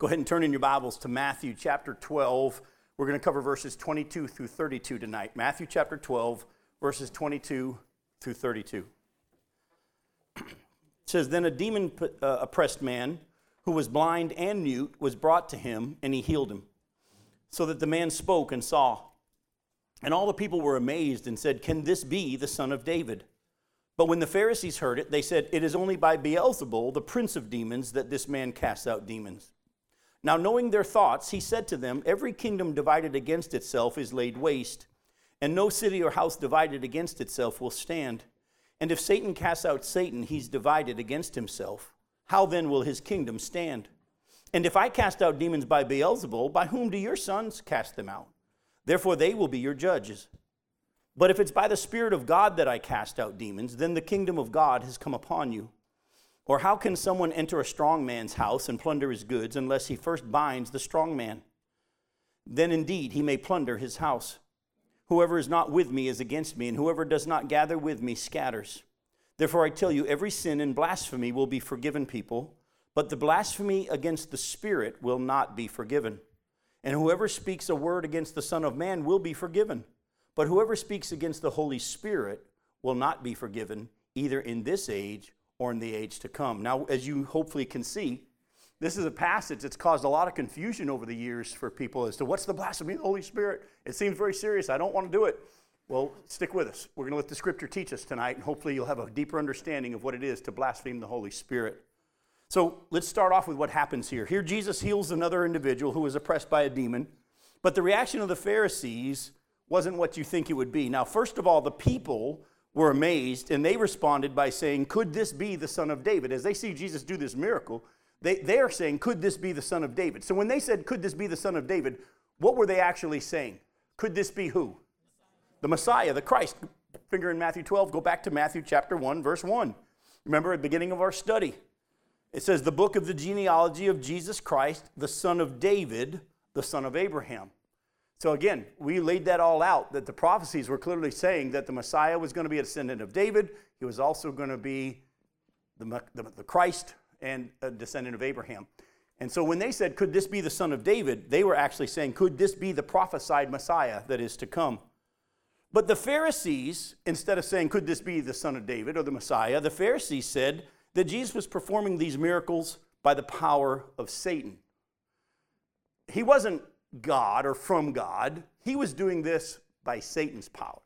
Go ahead and turn in your Bibles to Matthew chapter 12. We're going to cover verses 22 through 32 tonight. Matthew chapter 12, verses 22 through 32. It says, Then a demon uh, oppressed man who was blind and mute was brought to him, and he healed him, so that the man spoke and saw. And all the people were amazed and said, Can this be the son of David? But when the Pharisees heard it, they said, It is only by Beelzebul, the prince of demons, that this man casts out demons. Now, knowing their thoughts, he said to them, Every kingdom divided against itself is laid waste, and no city or house divided against itself will stand. And if Satan casts out Satan, he's divided against himself. How then will his kingdom stand? And if I cast out demons by Beelzebul, by whom do your sons cast them out? Therefore, they will be your judges. But if it's by the Spirit of God that I cast out demons, then the kingdom of God has come upon you. Or how can someone enter a strong man's house and plunder his goods unless he first binds the strong man? Then indeed he may plunder his house. Whoever is not with me is against me, and whoever does not gather with me scatters. Therefore I tell you, every sin and blasphemy will be forgiven people, but the blasphemy against the Spirit will not be forgiven. And whoever speaks a word against the Son of Man will be forgiven. But whoever speaks against the Holy Spirit will not be forgiven, either in this age or in the age to come. Now, as you hopefully can see, this is a passage that's caused a lot of confusion over the years for people as to what's the blasphemy of the Holy Spirit. It seems very serious. I don't want to do it. Well, stick with us. We're going to let the scripture teach us tonight, and hopefully you'll have a deeper understanding of what it is to blaspheme the Holy Spirit. So let's start off with what happens here. Here, Jesus heals another individual who was oppressed by a demon, but the reaction of the Pharisees wasn't what you think it would be. Now, first of all, the people were amazed and they responded by saying, Could this be the son of David? As they see Jesus do this miracle, they, they are saying, Could this be the son of David? So when they said, Could this be the son of David? What were they actually saying? Could this be who? The Messiah, the Christ. Finger in Matthew 12, go back to Matthew chapter 1, verse 1. Remember at the beginning of our study, it says, The book of the genealogy of Jesus Christ, the son of David, the son of Abraham. So again, we laid that all out that the prophecies were clearly saying that the Messiah was going to be a descendant of David. He was also going to be the, the, the Christ and a descendant of Abraham. And so when they said, Could this be the son of David? they were actually saying, Could this be the prophesied Messiah that is to come? But the Pharisees, instead of saying, Could this be the son of David or the Messiah? the Pharisees said that Jesus was performing these miracles by the power of Satan. He wasn't God or from God. He was doing this by Satan's power.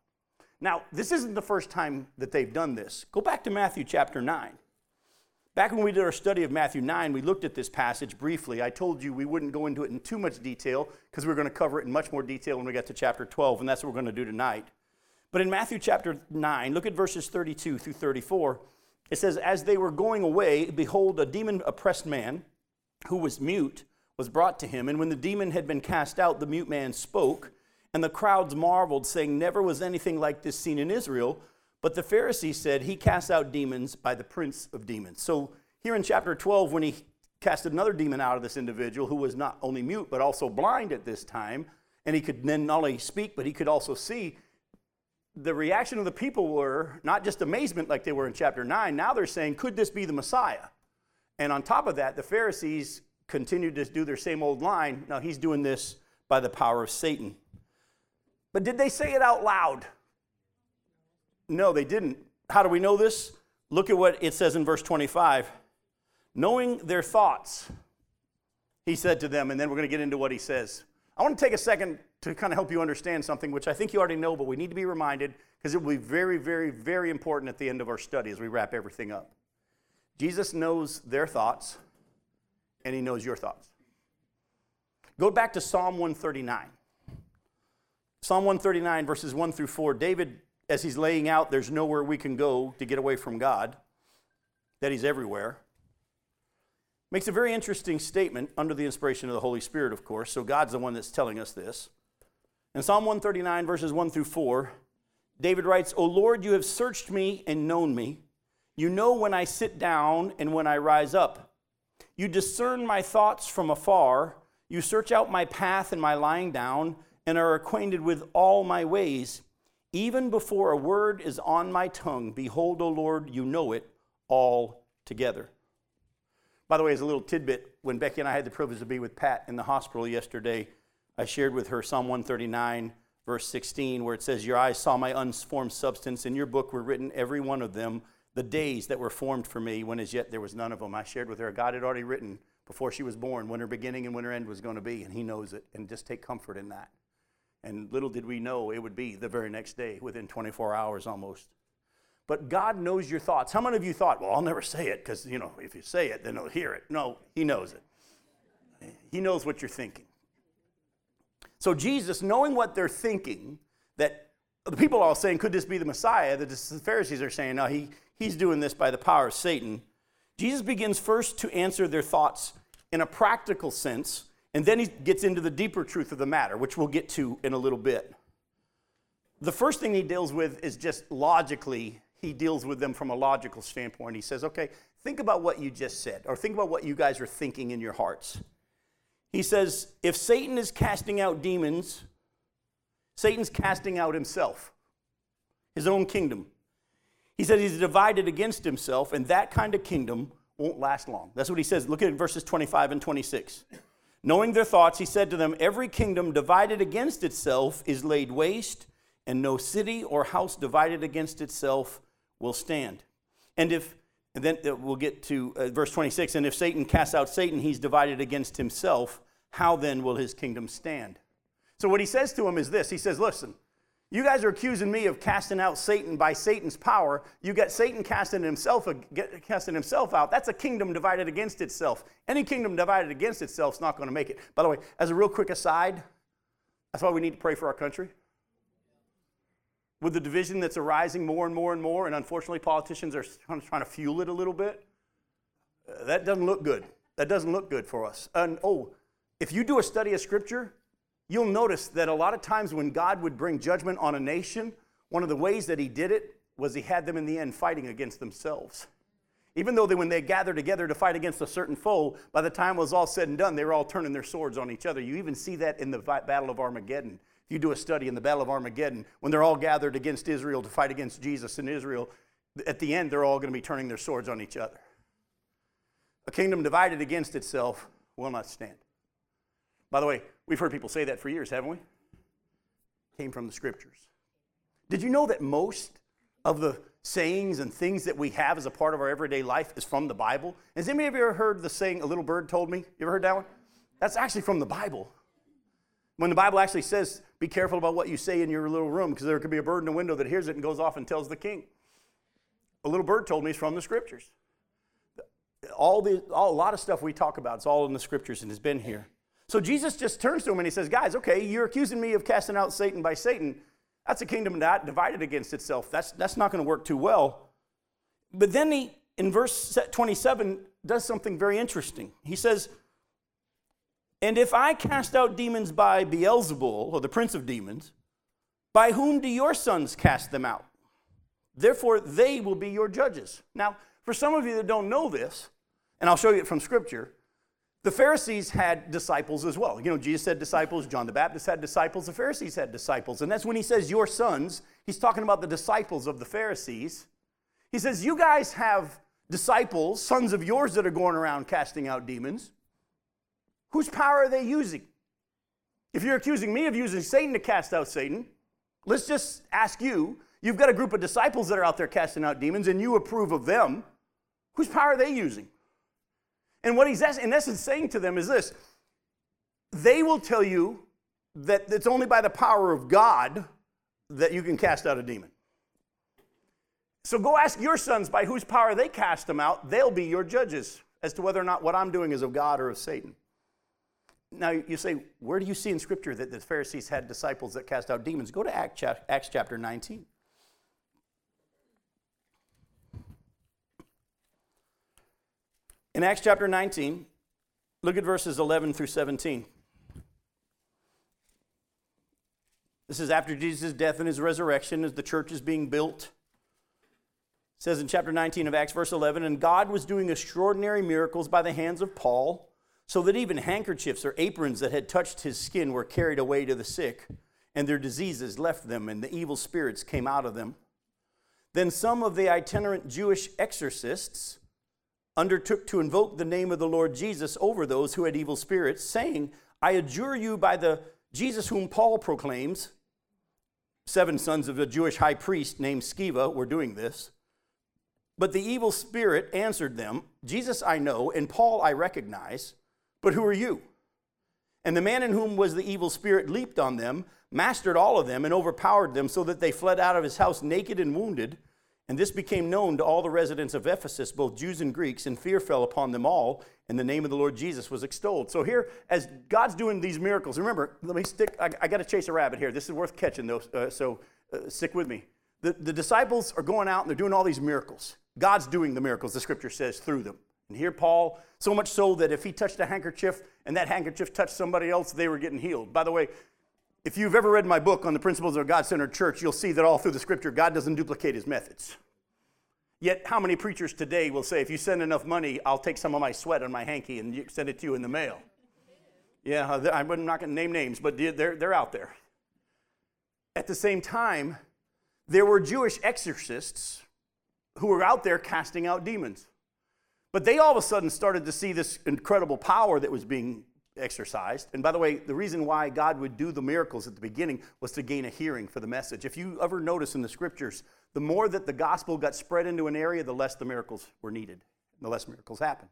Now, this isn't the first time that they've done this. Go back to Matthew chapter 9. Back when we did our study of Matthew 9, we looked at this passage briefly. I told you we wouldn't go into it in too much detail because we are going to cover it in much more detail when we get to chapter 12, and that's what we're going to do tonight. But in Matthew chapter 9, look at verses 32 through 34. It says, As they were going away, behold, a demon oppressed man who was mute was brought to him. And when the demon had been cast out, the mute man spoke, and the crowds marveled, saying, Never was anything like this seen in Israel. But the Pharisees said, He casts out demons by the prince of demons. So here in chapter 12, when he cast another demon out of this individual who was not only mute, but also blind at this time, and he could then not only speak, but he could also see. The reaction of the people were not just amazement like they were in chapter 9. Now they're saying, Could this be the Messiah? And on top of that, the Pharisees continue to do their same old line. Now he's doing this by the power of Satan. But did they say it out loud? No, they didn't. How do we know this? Look at what it says in verse 25. Knowing their thoughts, he said to them, and then we're going to get into what he says. I want to take a second to kind of help you understand something, which I think you already know, but we need to be reminded because it will be very, very, very important at the end of our study as we wrap everything up. Jesus knows their thoughts, and He knows your thoughts. Go back to Psalm 139. Psalm 139, verses 1 through 4. David, as he's laying out, there's nowhere we can go to get away from God, that He's everywhere, makes a very interesting statement under the inspiration of the Holy Spirit, of course. So God's the one that's telling us this. In Psalm 139, verses 1 through 4, David writes, O Lord, you have searched me and known me. You know when I sit down and when I rise up. You discern my thoughts from afar. You search out my path and my lying down, and are acquainted with all my ways. Even before a word is on my tongue, behold, O Lord, you know it all together. By the way, as a little tidbit, when Becky and I had the privilege to be with Pat in the hospital yesterday, I shared with her Psalm 139, verse 16, where it says, Your eyes saw my unformed substance. In your book were written, every one of them, the days that were formed for me, when as yet there was none of them. I shared with her, God had already written before she was born when her beginning and when her end was going to be, and He knows it. And just take comfort in that. And little did we know it would be the very next day, within 24 hours almost. But God knows your thoughts. How many of you thought, well, I'll never say it because, you know, if you say it, then they'll hear it? No, He knows it. He knows what you're thinking. So, Jesus, knowing what they're thinking, that the people are all saying, could this be the Messiah? The Pharisees are saying, no, he, he's doing this by the power of Satan. Jesus begins first to answer their thoughts in a practical sense, and then he gets into the deeper truth of the matter, which we'll get to in a little bit. The first thing he deals with is just logically, he deals with them from a logical standpoint. He says, okay, think about what you just said, or think about what you guys are thinking in your hearts. He says, if Satan is casting out demons, Satan's casting out himself, his own kingdom. He says he's divided against himself, and that kind of kingdom won't last long. That's what he says. Look at verses 25 and 26. Knowing their thoughts, he said to them, Every kingdom divided against itself is laid waste, and no city or house divided against itself will stand. And if and then uh, we'll get to uh, verse 26. And if Satan casts out Satan, he's divided against himself. How then will his kingdom stand? So, what he says to him is this He says, Listen, you guys are accusing me of casting out Satan by Satan's power. You got Satan casting himself, casting himself out. That's a kingdom divided against itself. Any kingdom divided against itself is not going to make it. By the way, as a real quick aside, that's why we need to pray for our country with the division that's arising more and more and more, and unfortunately, politicians are trying to fuel it a little bit. Uh, that doesn't look good. That doesn't look good for us. And oh, if you do a study of Scripture, you'll notice that a lot of times when God would bring judgment on a nation, one of the ways that He did it was He had them in the end fighting against themselves. Even though they, when they gathered together to fight against a certain foe, by the time it was all said and done, they were all turning their swords on each other. You even see that in the Battle of Armageddon. If you do a study in the Battle of Armageddon, when they're all gathered against Israel to fight against Jesus in Israel, at the end, they're all going to be turning their swords on each other. A kingdom divided against itself will not stand. By the way, we've heard people say that for years, haven't we? Came from the scriptures. Did you know that most of the sayings and things that we have as a part of our everyday life is from the Bible? Has anybody ever heard the saying, a little bird told me? You ever heard that one? That's actually from the Bible. When the Bible actually says, be careful about what you say in your little room, because there could be a bird in the window that hears it and goes off and tells the king. A little bird told me it's from the scriptures. All the, all, a lot of stuff we talk about, it's all in the scriptures and has been here. So Jesus just turns to him and he says, Guys, okay, you're accusing me of casting out Satan by Satan. That's a kingdom that divided against itself. That's, that's not going to work too well. But then he, in verse 27, does something very interesting. He says, and if I cast out demons by Beelzebul, or the prince of demons, by whom do your sons cast them out? Therefore, they will be your judges. Now, for some of you that don't know this, and I'll show you it from Scripture, the Pharisees had disciples as well. You know, Jesus had disciples, John the Baptist had disciples, the Pharisees had disciples. And that's when he says, Your sons, he's talking about the disciples of the Pharisees. He says, You guys have disciples, sons of yours that are going around casting out demons. Whose power are they using? If you're accusing me of using Satan to cast out Satan, let's just ask you you've got a group of disciples that are out there casting out demons and you approve of them. Whose power are they using? And what he's in essence saying to them is this they will tell you that it's only by the power of God that you can cast out a demon. So go ask your sons by whose power they cast them out. They'll be your judges as to whether or not what I'm doing is of God or of Satan. Now, you say, where do you see in Scripture that the Pharisees had disciples that cast out demons? Go to Acts chapter 19. In Acts chapter 19, look at verses 11 through 17. This is after Jesus' death and his resurrection as the church is being built. It says in chapter 19 of Acts, verse 11, and God was doing extraordinary miracles by the hands of Paul so that even handkerchiefs or aprons that had touched his skin were carried away to the sick, and their diseases left them, and the evil spirits came out of them. Then some of the itinerant Jewish exorcists undertook to invoke the name of the Lord Jesus over those who had evil spirits, saying, I adjure you by the Jesus whom Paul proclaims. Seven sons of a Jewish high priest named Sceva were doing this. But the evil spirit answered them, Jesus I know, and Paul I recognize, but who are you? And the man in whom was the evil spirit leaped on them, mastered all of them, and overpowered them, so that they fled out of his house naked and wounded. And this became known to all the residents of Ephesus, both Jews and Greeks, and fear fell upon them all, and the name of the Lord Jesus was extolled. So here, as God's doing these miracles, remember, let me stick, I, I got to chase a rabbit here. This is worth catching, though, uh, so uh, stick with me. The, the disciples are going out and they're doing all these miracles. God's doing the miracles, the scripture says, through them. And here, Paul, so much so that if he touched a handkerchief and that handkerchief touched somebody else, they were getting healed. By the way, if you've ever read my book on the principles of a God centered church, you'll see that all through the scripture, God doesn't duplicate his methods. Yet, how many preachers today will say, if you send enough money, I'll take some of my sweat on my hanky and send it to you in the mail? Yeah, uh, I'm not going to name names, but they're, they're out there. At the same time, there were Jewish exorcists who were out there casting out demons. But they all of a sudden started to see this incredible power that was being exercised. And by the way, the reason why God would do the miracles at the beginning was to gain a hearing for the message. If you ever notice in the scriptures, the more that the gospel got spread into an area, the less the miracles were needed, the less miracles happened.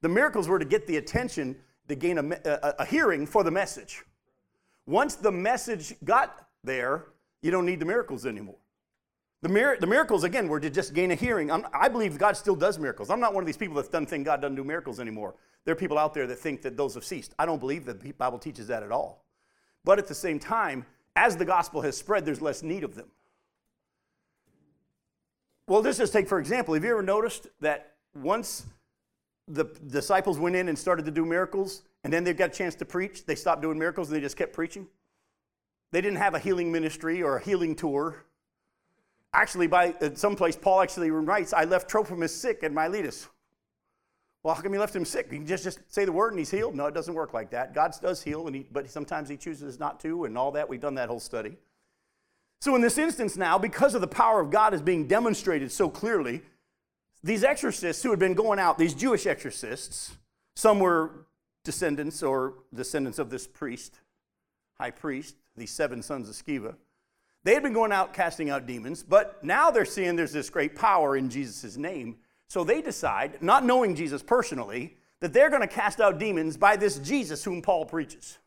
The miracles were to get the attention, to gain a, a, a hearing for the message. Once the message got there, you don't need the miracles anymore. The, mir- the miracles, again, were to just gain a hearing. I'm, i believe God still does miracles. I'm not one of these people that doesn't think God doesn't do miracles anymore. There are people out there that think that those have ceased. I don't believe that the Bible teaches that at all. But at the same time, as the gospel has spread, there's less need of them. Well, let's just take, for example, have you ever noticed that once the disciples went in and started to do miracles, and then they got a chance to preach, they stopped doing miracles and they just kept preaching? They didn't have a healing ministry or a healing tour Actually, by uh, some place, Paul actually writes, I left Trophimus sick at Miletus. Well, how come you left him sick? You can just, just say the word and he's healed? No, it doesn't work like that. God does heal, and he, but sometimes he chooses not to, and all that. We've done that whole study. So, in this instance now, because of the power of God is being demonstrated so clearly, these exorcists who had been going out, these Jewish exorcists, some were descendants or descendants of this priest, high priest, these seven sons of Sceva. They had been going out casting out demons, but now they're seeing there's this great power in Jesus' name. So they decide, not knowing Jesus personally, that they're going to cast out demons by this Jesus whom Paul preaches.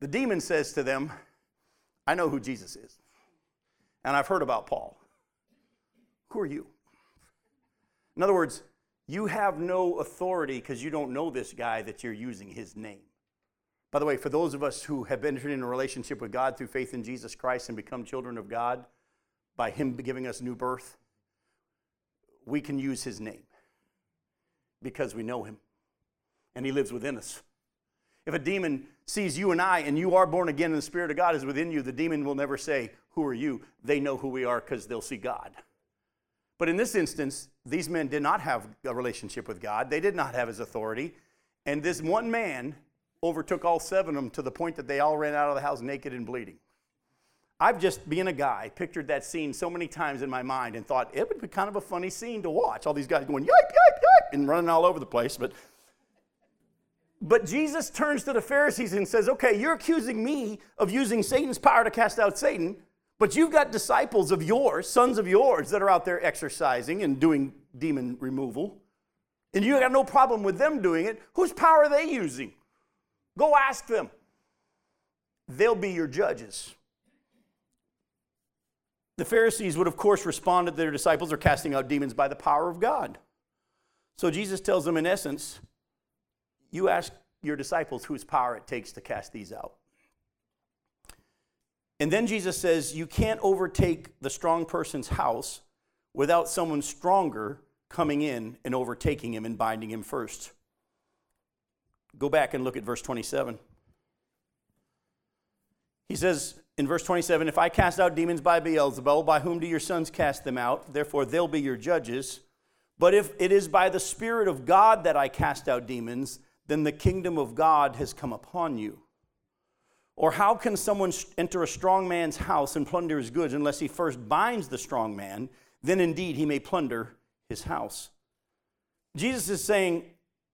The demon says to them, I know who Jesus is, and I've heard about Paul. Who are you? In other words, you have no authority because you don't know this guy that you're using his name. By the way, for those of us who have entered into a relationship with God through faith in Jesus Christ and become children of God by Him giving us new birth, we can use His name because we know Him and He lives within us. If a demon sees you and I and you are born again and the Spirit of God is within you, the demon will never say, Who are you? They know who we are because they'll see God. But in this instance, these men did not have a relationship with God, they did not have His authority. And this one man overtook all seven of them to the point that they all ran out of the house naked and bleeding. I've just, being a guy, pictured that scene so many times in my mind and thought it would be kind of a funny scene to watch. All these guys going, yipe, yipe, yipe, and running all over the place. But, but Jesus turns to the Pharisees and says, Okay, you're accusing me of using Satan's power to cast out Satan, but you've got disciples of yours, sons of yours, that are out there exercising and doing demon removal. And you got no problem with them doing it. Whose power are they using? Go ask them. They'll be your judges. The Pharisees would, of course, respond that their disciples are casting out demons by the power of God. So Jesus tells them, in essence, you ask your disciples whose power it takes to cast these out. And then Jesus says, you can't overtake the strong person's house without someone stronger coming in and overtaking him and binding him first. Go back and look at verse 27. He says in verse 27 If I cast out demons by Beelzebul, by whom do your sons cast them out? Therefore, they'll be your judges. But if it is by the Spirit of God that I cast out demons, then the kingdom of God has come upon you. Or how can someone enter a strong man's house and plunder his goods unless he first binds the strong man? Then indeed he may plunder his house. Jesus is saying,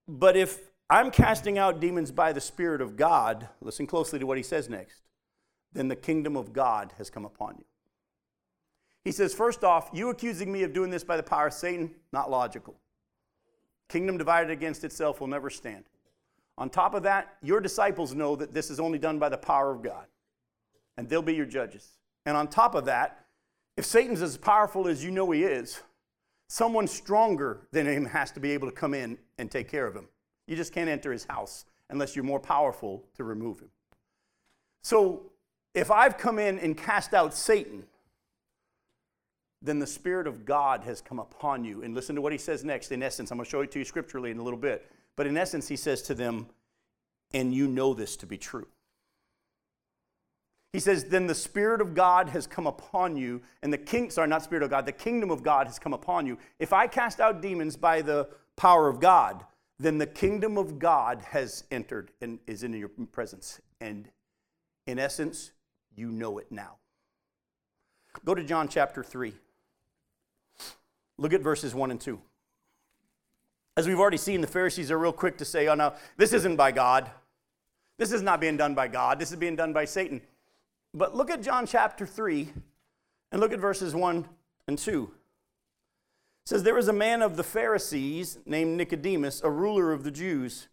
but if I'm casting out demons by the Spirit of God, listen closely to what he says next, then the kingdom of God has come upon you. He says, first off, you accusing me of doing this by the power of Satan, not logical. Kingdom divided against itself will never stand. On top of that, your disciples know that this is only done by the power of God, and they'll be your judges. And on top of that, if Satan's as powerful as you know he is, someone stronger than him has to be able to come in and take care of him. You just can't enter his house unless you're more powerful to remove him. So if I've come in and cast out Satan, then the Spirit of God has come upon you. And listen to what he says next. In essence, I'm going to show it to you scripturally in a little bit. But in essence, he says to them, and you know this to be true. He says, Then the Spirit of God has come upon you, and the king, sorry, not Spirit of God, the kingdom of God has come upon you. If I cast out demons by the power of God, then the kingdom of God has entered and is in your presence. And in essence, you know it now. Go to John chapter 3. Look at verses 1 and 2. As we've already seen, the Pharisees are real quick to say, oh, no, this isn't by God. This is not being done by God. This is being done by Satan. But look at John chapter 3 and look at verses 1 and 2. It says, There was a man of the Pharisees named Nicodemus, a ruler of the Jews.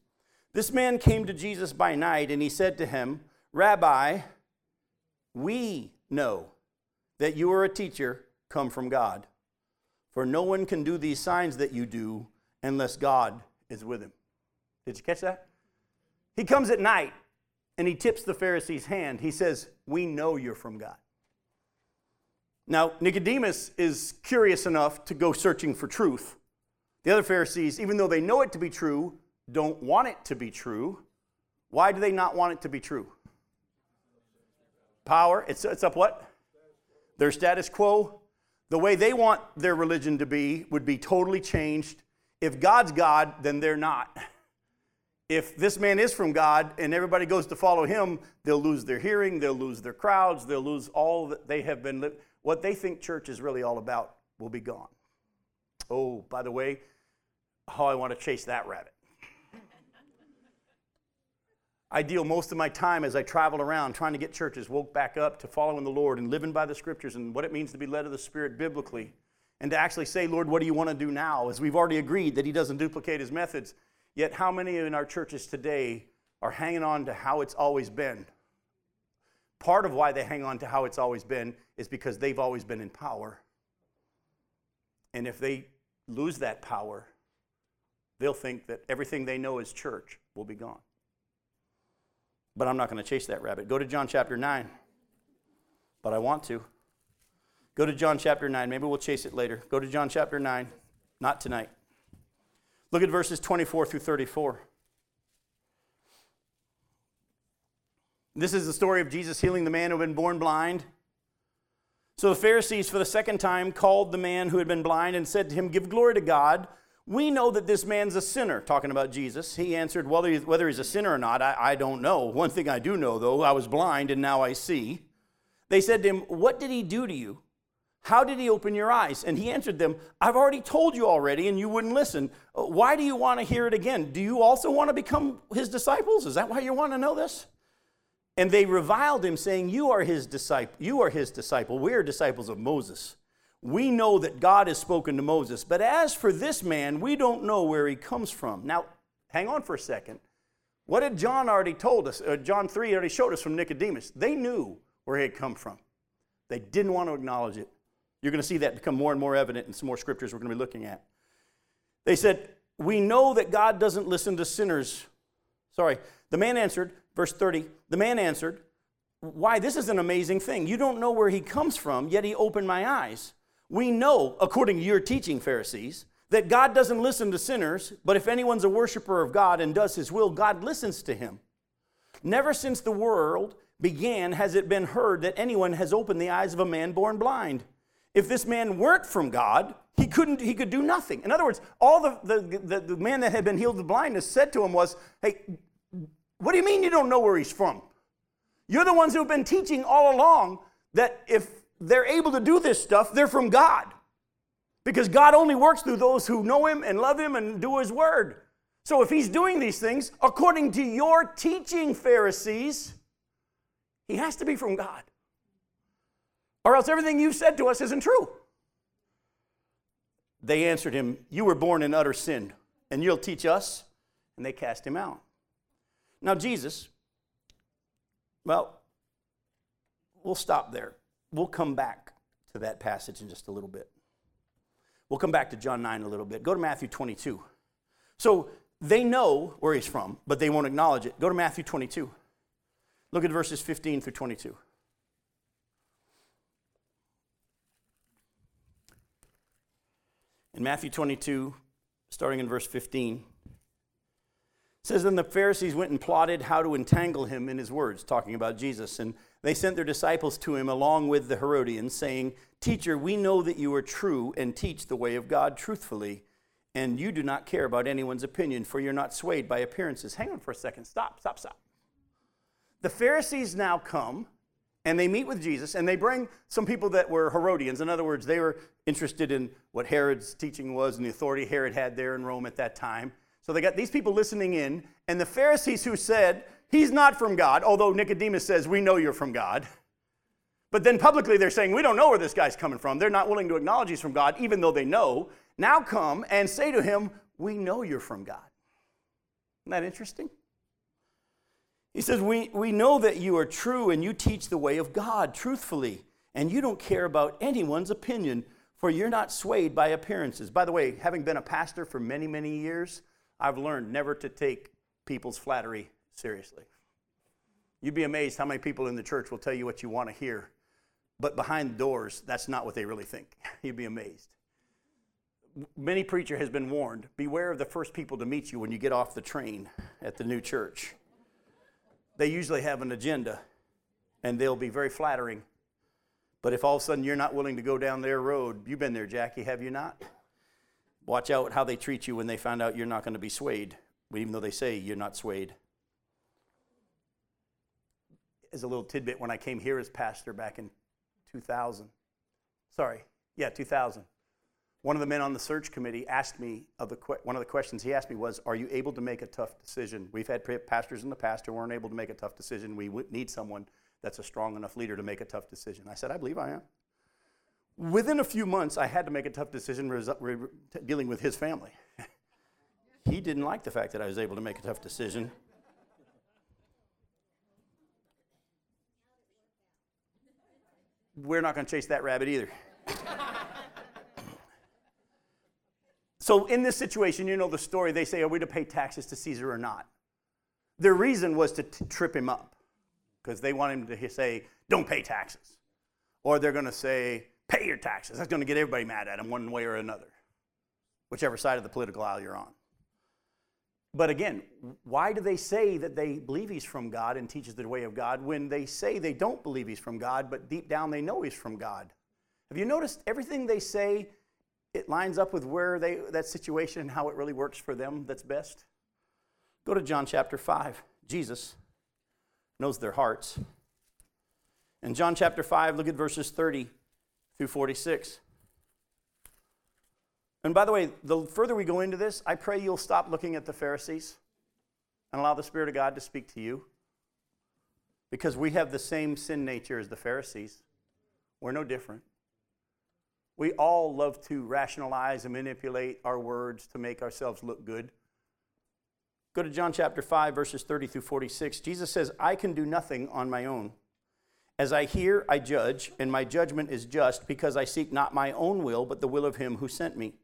This man came to Jesus by night and he said to him, Rabbi, we know that you are a teacher come from God. For no one can do these signs that you do unless God is with him. Did you catch that? He comes at night and he tips the Pharisee's hand. He says, We know you're from God. Now, Nicodemus is curious enough to go searching for truth. The other Pharisees, even though they know it to be true, don't want it to be true. Why do they not want it to be true? Power. It's, it's up what? Their status quo. The way they want their religion to be would be totally changed. If God's God, then they're not. If this man is from God and everybody goes to follow him, they'll lose their hearing, they'll lose their crowds, they'll lose all that they have been living. What they think church is really all about will be gone. Oh, by the way, how I want to chase that rabbit. I deal most of my time as I travel around trying to get churches woke back up to following the Lord and living by the scriptures and what it means to be led of the Spirit biblically. And to actually say, Lord, what do you want to do now? As we've already agreed that He doesn't duplicate His methods. Yet, how many in our churches today are hanging on to how it's always been? Part of why they hang on to how it's always been is because they've always been in power. And if they lose that power, they'll think that everything they know as church will be gone. But I'm not going to chase that rabbit. Go to John chapter 9. But I want to. Go to John chapter 9. Maybe we'll chase it later. Go to John chapter 9. Not tonight. Look at verses 24 through 34. This is the story of Jesus healing the man who had been born blind. So the Pharisees, for the second time, called the man who had been blind and said to him, Give glory to God. We know that this man's a sinner, talking about Jesus. He answered, Whether, whether he's a sinner or not, I, I don't know. One thing I do know, though, I was blind and now I see. They said to him, What did he do to you? How did he open your eyes? And he answered them, I've already told you already, and you wouldn't listen. Uh, why do you want to hear it again? Do you also want to become his disciples? Is that why you want to know this? And they reviled him, saying, You are his disciple. You are his disciple. We are disciples of Moses. We know that God has spoken to Moses, but as for this man, we don't know where he comes from. Now, hang on for a second. What had John already told us? Uh, John 3 already showed us from Nicodemus. They knew where he had come from. They didn't want to acknowledge it. You're going to see that become more and more evident in some more scriptures we're going to be looking at. They said, We know that God doesn't listen to sinners. Sorry. The man answered, verse 30, the man answered, Why, this is an amazing thing. You don't know where he comes from, yet he opened my eyes. We know, according to your teaching, Pharisees, that God doesn't listen to sinners, but if anyone's a worshiper of God and does his will, God listens to him. Never since the world began has it been heard that anyone has opened the eyes of a man born blind. If this man weren't from God, he couldn't he could do nothing. In other words, all the, the, the, the man that had been healed of blindness said to him was, Hey, what do you mean you don't know where he's from? You're the ones who've been teaching all along that if they're able to do this stuff, they're from God. Because God only works through those who know Him and love Him and do His word. So if He's doing these things according to your teaching, Pharisees, He has to be from God. Or else everything you've said to us isn't true. They answered him, You were born in utter sin, and you'll teach us? And they cast him out. Now, Jesus, well, we'll stop there. We'll come back to that passage in just a little bit. We'll come back to John 9 a little bit. Go to Matthew 22. So they know where he's from, but they won't acknowledge it. Go to Matthew 22. Look at verses 15 through 22. In Matthew 22, starting in verse 15, says, Then the Pharisees went and plotted how to entangle him in his words, talking about Jesus. And they sent their disciples to him along with the Herodians, saying, Teacher, we know that you are true and teach the way of God truthfully, and you do not care about anyone's opinion, for you're not swayed by appearances. Hang on for a second. Stop, stop, stop. The Pharisees now come and they meet with Jesus and they bring some people that were Herodians. In other words, they were interested in what Herod's teaching was and the authority Herod had there in Rome at that time. So they got these people listening in, and the Pharisees who said, He's not from God, although Nicodemus says, We know you're from God. But then publicly they're saying, We don't know where this guy's coming from. They're not willing to acknowledge he's from God, even though they know. Now come and say to him, We know you're from God. Isn't that interesting? He says, we, we know that you are true and you teach the way of God truthfully, and you don't care about anyone's opinion, for you're not swayed by appearances. By the way, having been a pastor for many, many years, I've learned never to take people's flattery seriously. You'd be amazed how many people in the church will tell you what you want to hear, but behind the doors, that's not what they really think. You'd be amazed. Many preacher has been warned beware of the first people to meet you when you get off the train at the new church they usually have an agenda and they'll be very flattering. But if all of a sudden you're not willing to go down their road, you've been there, Jackie, have you not? Watch out how they treat you when they find out you're not going to be swayed, even though they say you're not swayed. As a little tidbit, when I came here as pastor back in 2000, sorry, yeah, 2000, one of the men on the search committee asked me of the one of the questions he asked me was, "Are you able to make a tough decision?" We've had pastors in the past who weren't able to make a tough decision. We need someone that's a strong enough leader to make a tough decision. I said, "I believe I am." Within a few months, I had to make a tough decision dealing with his family. he didn't like the fact that I was able to make a tough decision. We're not going to chase that rabbit either. So, in this situation, you know the story. They say, Are we to pay taxes to Caesar or not? Their reason was to t- trip him up because they want him to say, Don't pay taxes. Or they're going to say, Pay your taxes. That's going to get everybody mad at him one way or another, whichever side of the political aisle you're on. But again, why do they say that they believe he's from God and teaches the way of God when they say they don't believe he's from God, but deep down they know he's from God? Have you noticed everything they say it lines up with where they that situation and how it really works for them that's best. Go to John chapter 5. Jesus knows their hearts. In John chapter 5, look at verses 30 through 46. And by the way, the further we go into this, I pray you'll stop looking at the Pharisees and allow the Spirit of God to speak to you. Because we have the same sin nature as the Pharisees. We're no different. We all love to rationalize and manipulate our words to make ourselves look good. Go to John chapter 5, verses 30 through 46. Jesus says, I can do nothing on my own. As I hear, I judge, and my judgment is just because I seek not my own will, but the will of him who sent me.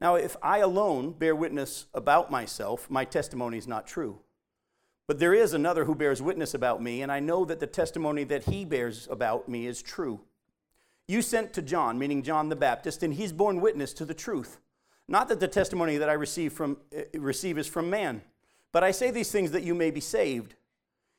Now, if I alone bear witness about myself, my testimony is not true. But there is another who bears witness about me, and I know that the testimony that he bears about me is true. You sent to John, meaning John the Baptist, and he's borne witness to the truth. Not that the testimony that I receive, from, uh, receive is from man, but I say these things that you may be saved.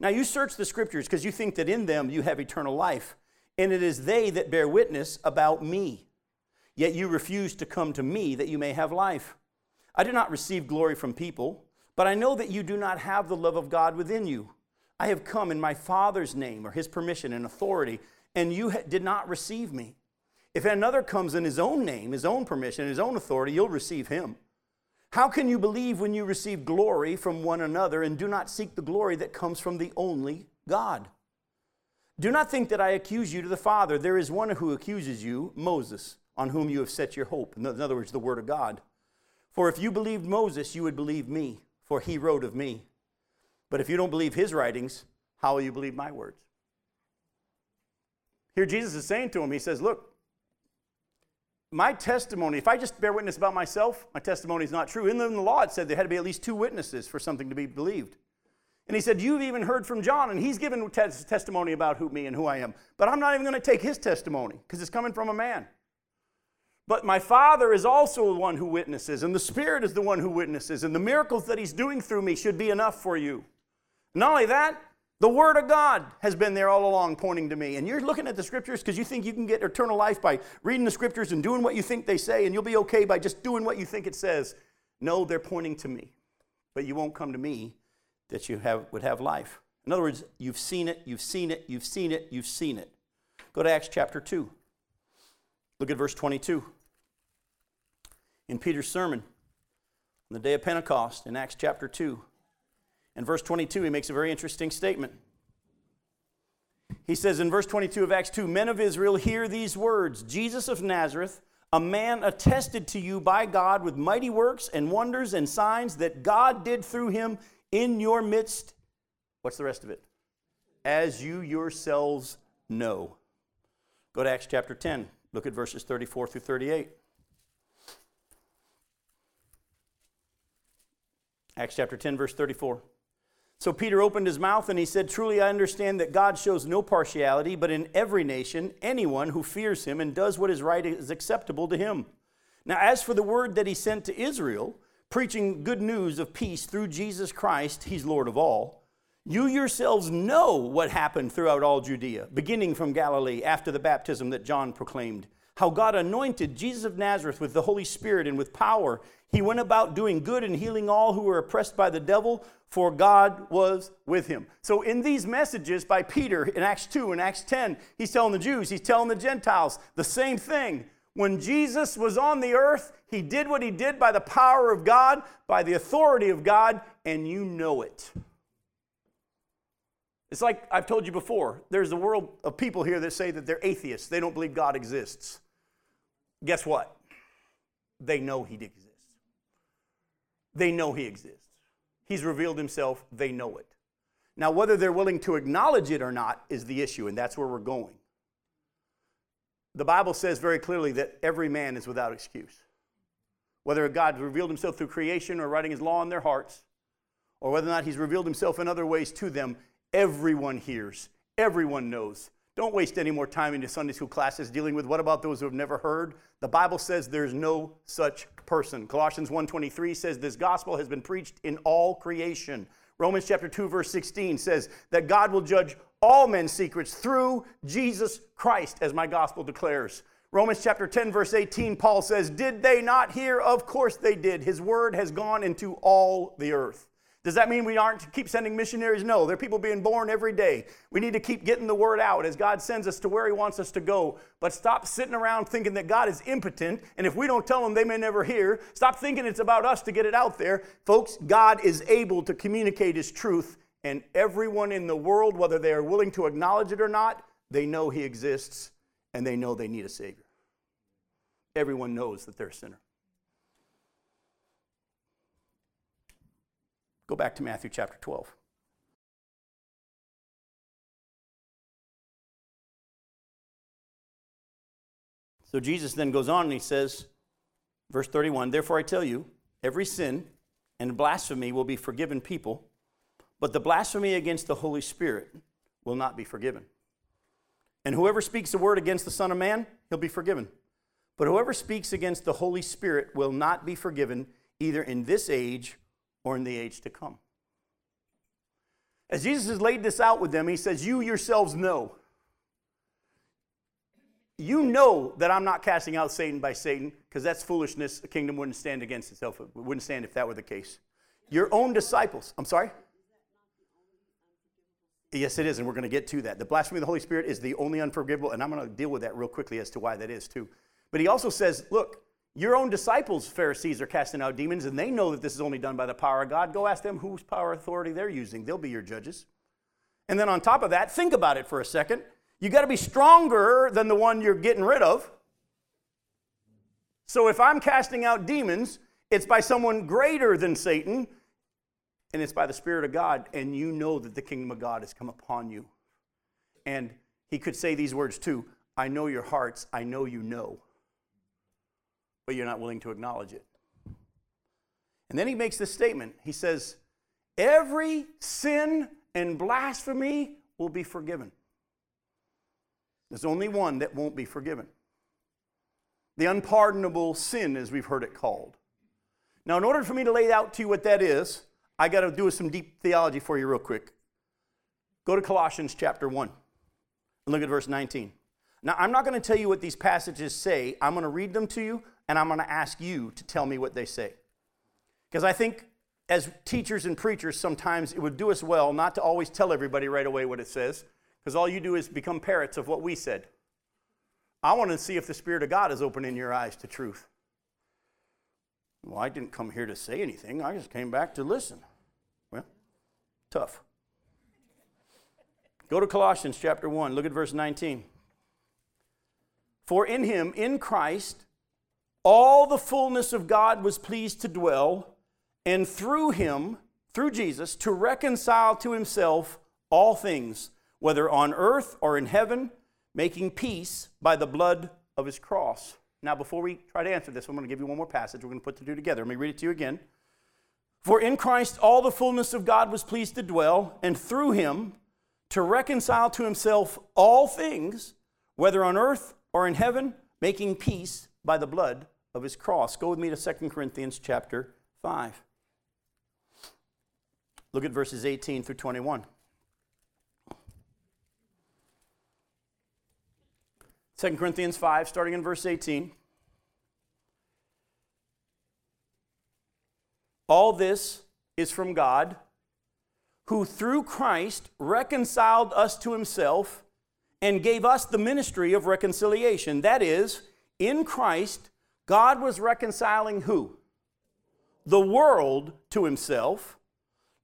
Now you search the scriptures because you think that in them you have eternal life, and it is they that bear witness about me. Yet you refuse to come to me that you may have life. I do not receive glory from people, but I know that you do not have the love of God within you. I have come in my Father's name or his permission and authority, and you did not receive me. If another comes in his own name, his own permission, his own authority, you'll receive him. How can you believe when you receive glory from one another and do not seek the glory that comes from the only God? Do not think that I accuse you to the Father. There is one who accuses you, Moses, on whom you have set your hope. In other words, the Word of God. For if you believed Moses, you would believe me, for he wrote of me. But if you don't believe his writings, how will you believe my words? Here, Jesus is saying to him, He says, Look, my testimony, if I just bear witness about myself, my testimony is not true. In the law, it said there had to be at least two witnesses for something to be believed. And he said, You've even heard from John, and he's given testimony about who me and who I am. But I'm not even going to take his testimony because it's coming from a man. But my Father is also the one who witnesses, and the Spirit is the one who witnesses, and the miracles that he's doing through me should be enough for you. Not only that, the Word of God has been there all along pointing to me. And you're looking at the Scriptures because you think you can get eternal life by reading the Scriptures and doing what you think they say, and you'll be okay by just doing what you think it says. No, they're pointing to me. But you won't come to me that you have, would have life. In other words, you've seen it, you've seen it, you've seen it, you've seen it. Go to Acts chapter 2. Look at verse 22. In Peter's sermon on the day of Pentecost in Acts chapter 2, in verse 22, he makes a very interesting statement. He says in verse 22 of Acts 2 Men of Israel, hear these words Jesus of Nazareth, a man attested to you by God with mighty works and wonders and signs that God did through him in your midst. What's the rest of it? As you yourselves know. Go to Acts chapter 10. Look at verses 34 through 38. Acts chapter 10, verse 34. So Peter opened his mouth and he said, Truly I understand that God shows no partiality, but in every nation, anyone who fears him and does what is right is acceptable to him. Now, as for the word that he sent to Israel, preaching good news of peace through Jesus Christ, he's Lord of all, you yourselves know what happened throughout all Judea, beginning from Galilee after the baptism that John proclaimed how God anointed Jesus of Nazareth with the Holy Spirit and with power. He went about doing good and healing all who were oppressed by the devil, for God was with him. So, in these messages by Peter in Acts 2 and Acts 10, he's telling the Jews, he's telling the Gentiles the same thing. When Jesus was on the earth, he did what he did by the power of God, by the authority of God, and you know it. It's like I've told you before there's a world of people here that say that they're atheists, they don't believe God exists. Guess what? They know He exists. They know He exists. He's revealed Himself, they know it. Now, whether they're willing to acknowledge it or not is the issue, and that's where we're going. The Bible says very clearly that every man is without excuse. Whether God revealed Himself through creation or writing His law in their hearts, or whether or not He's revealed Himself in other ways to them, everyone hears, everyone knows don't waste any more time in your Sunday school classes dealing with what about those who have never heard? The Bible says there's no such person. Colossians 1:23 says this gospel has been preached in all creation. Romans chapter 2 verse 16 says that God will judge all men's secrets through Jesus Christ as my gospel declares. Romans chapter 10 verse 18 Paul says, "Did they not hear? Of course they did. His word has gone into all the earth." Does that mean we aren't to keep sending missionaries? No, there are people being born every day. We need to keep getting the word out as God sends us to where He wants us to go. But stop sitting around thinking that God is impotent, and if we don't tell them, they may never hear. Stop thinking it's about us to get it out there. Folks, God is able to communicate His truth, and everyone in the world, whether they are willing to acknowledge it or not, they know He exists and they know they need a Savior. Everyone knows that they're a sinner. Go back to Matthew chapter 12. So Jesus then goes on and he says, verse 31 Therefore I tell you, every sin and blasphemy will be forgiven people, but the blasphemy against the Holy Spirit will not be forgiven. And whoever speaks a word against the Son of Man, he'll be forgiven. But whoever speaks against the Holy Spirit will not be forgiven either in this age or in the age to come. As Jesus has laid this out with them, he says, You yourselves know. You know that I'm not casting out Satan by Satan, because that's foolishness. The kingdom wouldn't stand against itself. It wouldn't stand if that were the case. Your own disciples, I'm sorry? Yes, it is, and we're going to get to that. The blasphemy of the Holy Spirit is the only unforgivable, and I'm going to deal with that real quickly as to why that is, too. But he also says, Look, your own disciples, Pharisees, are casting out demons, and they know that this is only done by the power of God. Go ask them whose power authority they're using. They'll be your judges. And then on top of that, think about it for a second. You got to be stronger than the one you're getting rid of. So if I'm casting out demons, it's by someone greater than Satan, and it's by the Spirit of God, and you know that the kingdom of God has come upon you. And he could say these words too I know your hearts, I know you know but you're not willing to acknowledge it. And then he makes this statement. He says, Every sin and blasphemy will be forgiven. There's only one that won't be forgiven the unpardonable sin, as we've heard it called. Now, in order for me to lay out to you what that is, I got to do some deep theology for you, real quick. Go to Colossians chapter 1 and look at verse 19. Now, I'm not going to tell you what these passages say, I'm going to read them to you and I'm going to ask you to tell me what they say. Because I think as teachers and preachers, sometimes it would do us well not to always tell everybody right away what it says, because all you do is become parrots of what we said. I want to see if the Spirit of God is opening your eyes to truth. Well, I didn't come here to say anything, I just came back to listen. Well, tough. Go to Colossians chapter 1, look at verse 19. For in him, in Christ, all the fullness of God was pleased to dwell, and through him, through Jesus, to reconcile to himself all things, whether on earth or in heaven, making peace by the blood of his cross. Now, before we try to answer this, I'm going to give you one more passage. We're going to put the two together. Let me read it to you again. For in Christ all the fullness of God was pleased to dwell, and through him to reconcile to himself all things, whether on earth or in heaven, making peace by the blood of his cross. Go with me to 2 Corinthians chapter 5. Look at verses 18 through 21. 2 Corinthians 5, starting in verse 18. All this is from God, who through Christ reconciled us to himself and gave us the ministry of reconciliation. That is, in Christ, God was reconciling who? The world to himself,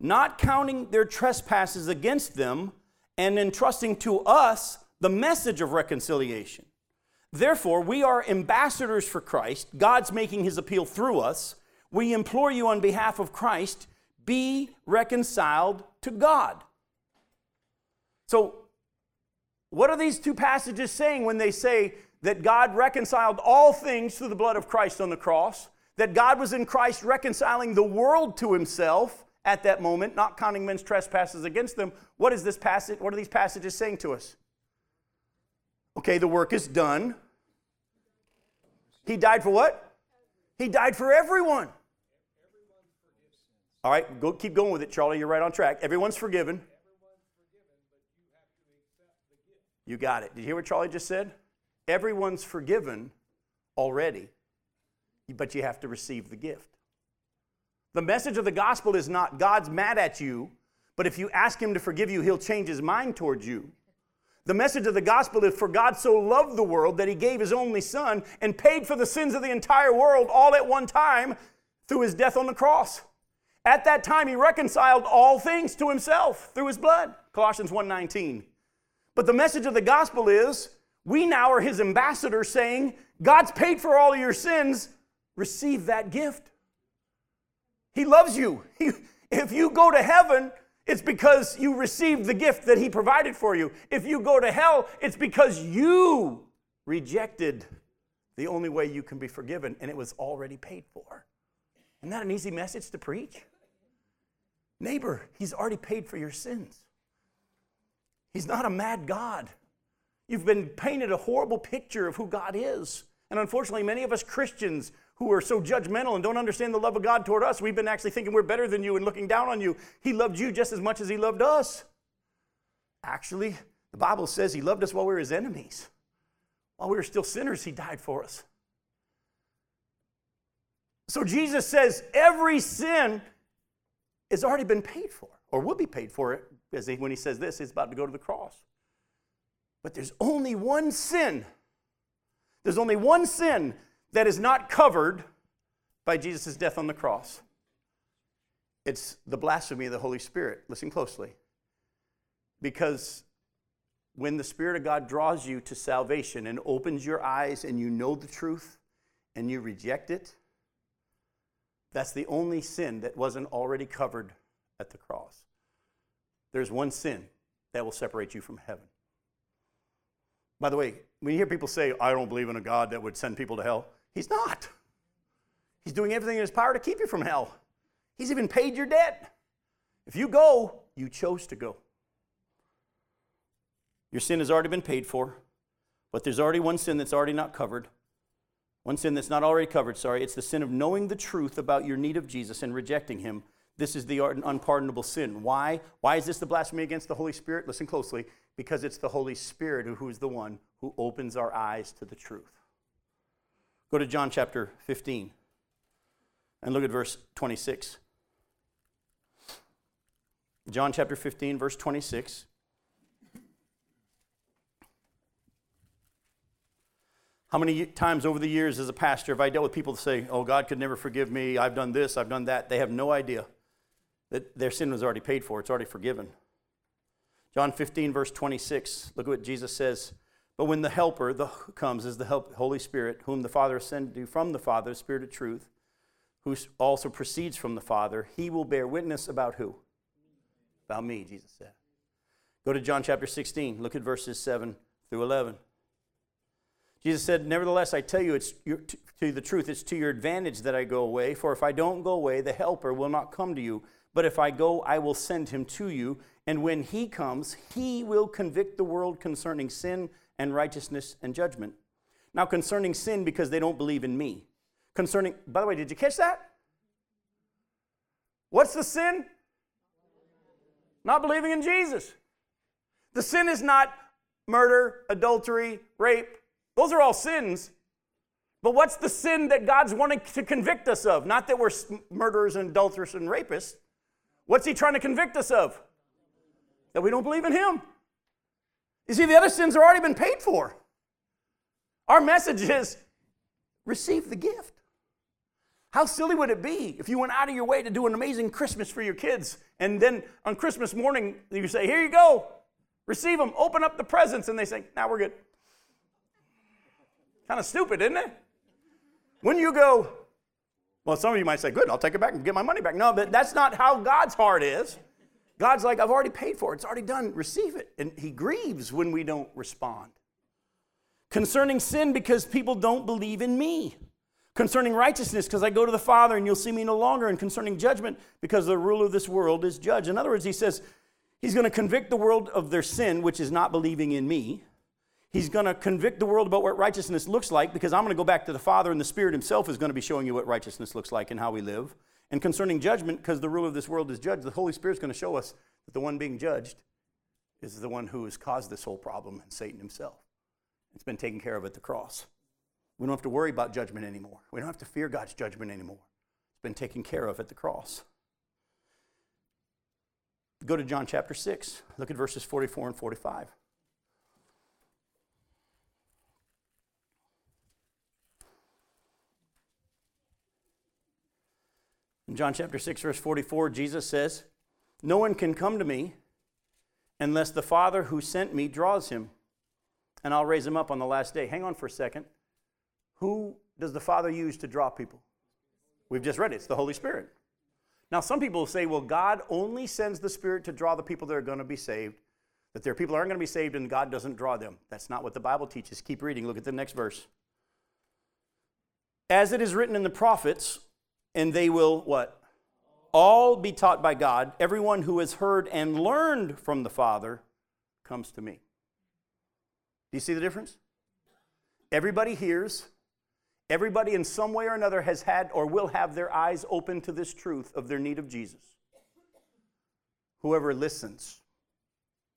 not counting their trespasses against them, and entrusting to us the message of reconciliation. Therefore, we are ambassadors for Christ. God's making his appeal through us. We implore you on behalf of Christ, be reconciled to God. So, what are these two passages saying when they say that God reconciled all things through the blood of Christ on the cross, that God was in Christ reconciling the world to himself at that moment, not counting men's trespasses against them. What is this passage? What are these passages saying to us? Okay, the work is done. He died for what? He died for everyone. All right, go keep going with it, Charlie. You're right on track. Everyone's forgiven. You got it. Did you hear what Charlie just said? Everyone's forgiven already, but you have to receive the gift. The message of the gospel is not God's mad at you, but if you ask Him to forgive you, He'll change His mind towards you. The message of the gospel is for God so loved the world that He gave His only Son and paid for the sins of the entire world all at one time through His death on the cross. At that time, He reconciled all things to Himself through His blood. Colossians 1:19. But the message of the gospel is we now are his ambassadors saying, God's paid for all your sins. Receive that gift. He loves you. He, if you go to heaven, it's because you received the gift that he provided for you. If you go to hell, it's because you rejected the only way you can be forgiven, and it was already paid for. Isn't that an easy message to preach? Neighbor, he's already paid for your sins. He's not a mad God. You've been painted a horrible picture of who God is. And unfortunately, many of us Christians who are so judgmental and don't understand the love of God toward us, we've been actually thinking we're better than you and looking down on you. He loved you just as much as He loved us. Actually, the Bible says He loved us while we were His enemies. While we were still sinners, He died for us. So Jesus says every sin has already been paid for, or will be paid for it, when he says this, he's about to go to the cross. But there's only one sin. There's only one sin that is not covered by Jesus' death on the cross. It's the blasphemy of the Holy Spirit. Listen closely. Because when the Spirit of God draws you to salvation and opens your eyes and you know the truth and you reject it, that's the only sin that wasn't already covered at the cross. There's one sin that will separate you from heaven. By the way, when you hear people say, I don't believe in a God that would send people to hell, He's not. He's doing everything in His power to keep you from hell. He's even paid your debt. If you go, you chose to go. Your sin has already been paid for, but there's already one sin that's already not covered. One sin that's not already covered, sorry. It's the sin of knowing the truth about your need of Jesus and rejecting Him. This is the unpardonable sin. Why? Why is this the blasphemy against the Holy Spirit? Listen closely. Because it's the Holy Spirit who is the one who opens our eyes to the truth. Go to John chapter 15 and look at verse 26. John chapter 15, verse 26. How many times over the years as a pastor have I dealt with people that say, Oh, God could never forgive me. I've done this, I've done that. They have no idea that their sin was already paid for, it's already forgiven. John 15, verse 26. Look at what Jesus says. But when the Helper the, comes is the help, Holy Spirit, whom the Father has sent you from the Father, the Spirit of truth, who also proceeds from the Father, he will bear witness about who? About me, Jesus said. Go to John chapter 16. Look at verses 7 through 11. Jesus said, Nevertheless, I tell you, it's your, to, to the truth, it's to your advantage that I go away. For if I don't go away, the Helper will not come to you. But if I go, I will send him to you. And when he comes, he will convict the world concerning sin and righteousness and judgment. Now, concerning sin, because they don't believe in me. Concerning, by the way, did you catch that? What's the sin? Not believing in Jesus. The sin is not murder, adultery, rape. Those are all sins. But what's the sin that God's wanting to convict us of? Not that we're murderers and adulterers and rapists. What's He trying to convict us of? That we don't believe in Him. You see, the other sins have already been paid for. Our message is receive the gift. How silly would it be if you went out of your way to do an amazing Christmas for your kids, and then on Christmas morning you say, Here you go, receive them, open up the presents, and they say, Now we're good. Kind of stupid, isn't it? When you go, well, some of you might say, Good, I'll take it back and get my money back. No, but that's not how God's heart is. God's like, I've already paid for it. It's already done. Receive it. And He grieves when we don't respond. Concerning sin, because people don't believe in me. Concerning righteousness, because I go to the Father and you'll see me no longer. And concerning judgment, because the ruler of this world is judge. In other words, He says, He's going to convict the world of their sin, which is not believing in me. He's going to convict the world about what righteousness looks like because I'm going to go back to the Father, and the Spirit Himself is going to be showing you what righteousness looks like and how we live. And concerning judgment, because the ruler of this world is judged, the Holy Spirit is going to show us that the one being judged is the one who has caused this whole problem, and Satan himself. It's been taken care of at the cross. We don't have to worry about judgment anymore. We don't have to fear God's judgment anymore. It's been taken care of at the cross. Go to John chapter 6. Look at verses 44 and 45. In John chapter 6, verse 44, Jesus says, No one can come to me unless the Father who sent me draws him, and I'll raise him up on the last day. Hang on for a second. Who does the Father use to draw people? We've just read it. It's the Holy Spirit. Now, some people say, well, God only sends the Spirit to draw the people that are going to be saved, that there are people aren't going to be saved and God doesn't draw them. That's not what the Bible teaches. Keep reading. Look at the next verse. As it is written in the prophets, and they will what? All be taught by God. Everyone who has heard and learned from the Father comes to me. Do you see the difference? Everybody hears, Everybody in some way or another has had or will have their eyes open to this truth of their need of Jesus. Whoever listens,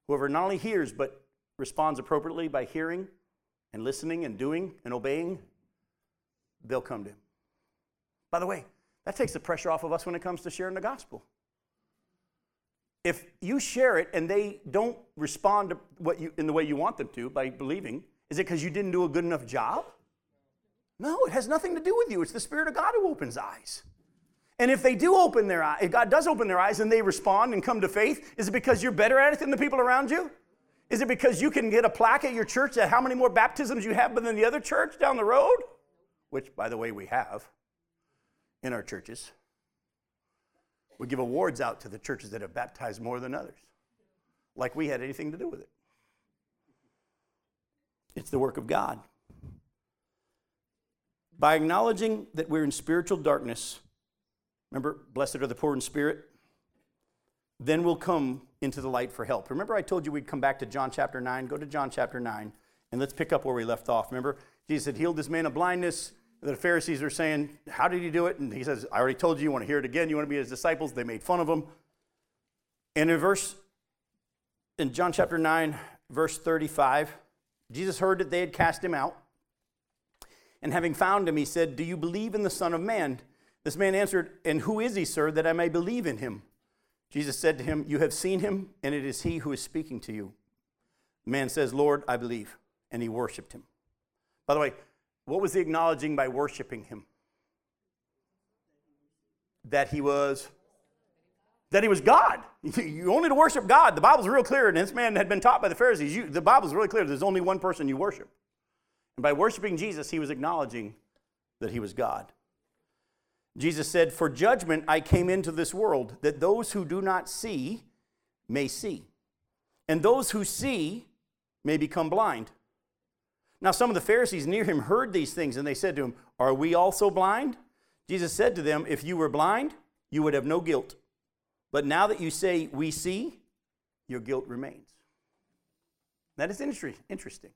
whoever not only hears but responds appropriately by hearing and listening and doing and obeying, they'll come to Him. By the way, that takes the pressure off of us when it comes to sharing the gospel. If you share it and they don't respond to what you, in the way you want them to by believing, is it because you didn't do a good enough job? No, it has nothing to do with you. It's the Spirit of God who opens eyes. And if they do open their eyes, if God does open their eyes and they respond and come to faith, is it because you're better at it than the people around you? Is it because you can get a plaque at your church that how many more baptisms you have than the other church down the road? Which, by the way, we have in our churches. We give awards out to the churches that have baptized more than others, like we had anything to do with it. It's the work of God. By acknowledging that we're in spiritual darkness, remember, blessed are the poor in spirit, then we'll come into the light for help. Remember, I told you we'd come back to John chapter 9? Go to John chapter 9, and let's pick up where we left off. Remember, Jesus had healed this man of blindness. The Pharisees are saying, How did he do it? And he says, I already told you, you want to hear it again. You want to be his disciples. They made fun of him. And in verse, in John chapter 9, verse 35, Jesus heard that they had cast him out. And having found him, he said, Do you believe in the Son of Man? This man answered, And who is he, sir, that I may believe in him? Jesus said to him, You have seen him, and it is he who is speaking to you. The man says, Lord, I believe. And he worshiped him. By the way, what was he acknowledging by worshiping him? That he was that he was God. You only to worship God. The Bible's real clear, and this man had been taught by the Pharisees. You, the Bible's really clear. There's only one person you worship. And by worshiping Jesus, he was acknowledging that he was God. Jesus said, For judgment I came into this world, that those who do not see may see, and those who see may become blind. Now, some of the Pharisees near him heard these things, and they said to him, Are we also blind? Jesus said to them, If you were blind, you would have no guilt. But now that you say, We see, your guilt remains. That is interesting.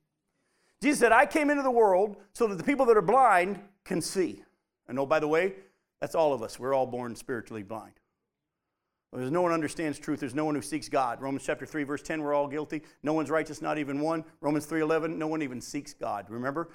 Jesus said, I came into the world so that the people that are blind can see. And oh, by the way, that's all of us. We're all born spiritually blind. There's no one understands truth. There's no one who seeks God. Romans chapter 3, verse 10, we're all guilty. No one's righteous, not even one. Romans 3, 11, no one even seeks God. Remember?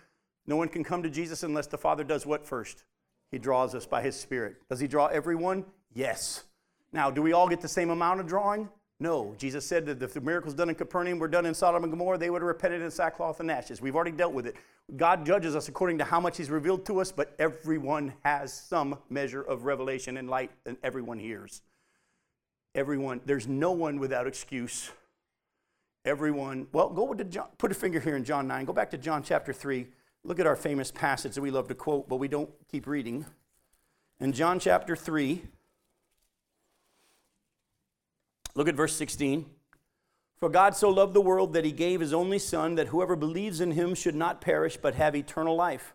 No one can come to Jesus unless the Father does what first? He draws us by His Spirit. Does He draw everyone? Yes. Now, do we all get the same amount of drawing? No. Jesus said that if the miracles done in Capernaum were done in Sodom and Gomorrah, they would have repented in sackcloth and ashes. We've already dealt with it. God judges us according to how much He's revealed to us, but everyone has some measure of revelation and light, and everyone hears. Everyone, there's no one without excuse. Everyone, well, go to John, put a finger here in John 9. Go back to John chapter 3. Look at our famous passage that we love to quote, but we don't keep reading. In John chapter 3, look at verse 16. For God so loved the world that he gave his only Son, that whoever believes in him should not perish, but have eternal life.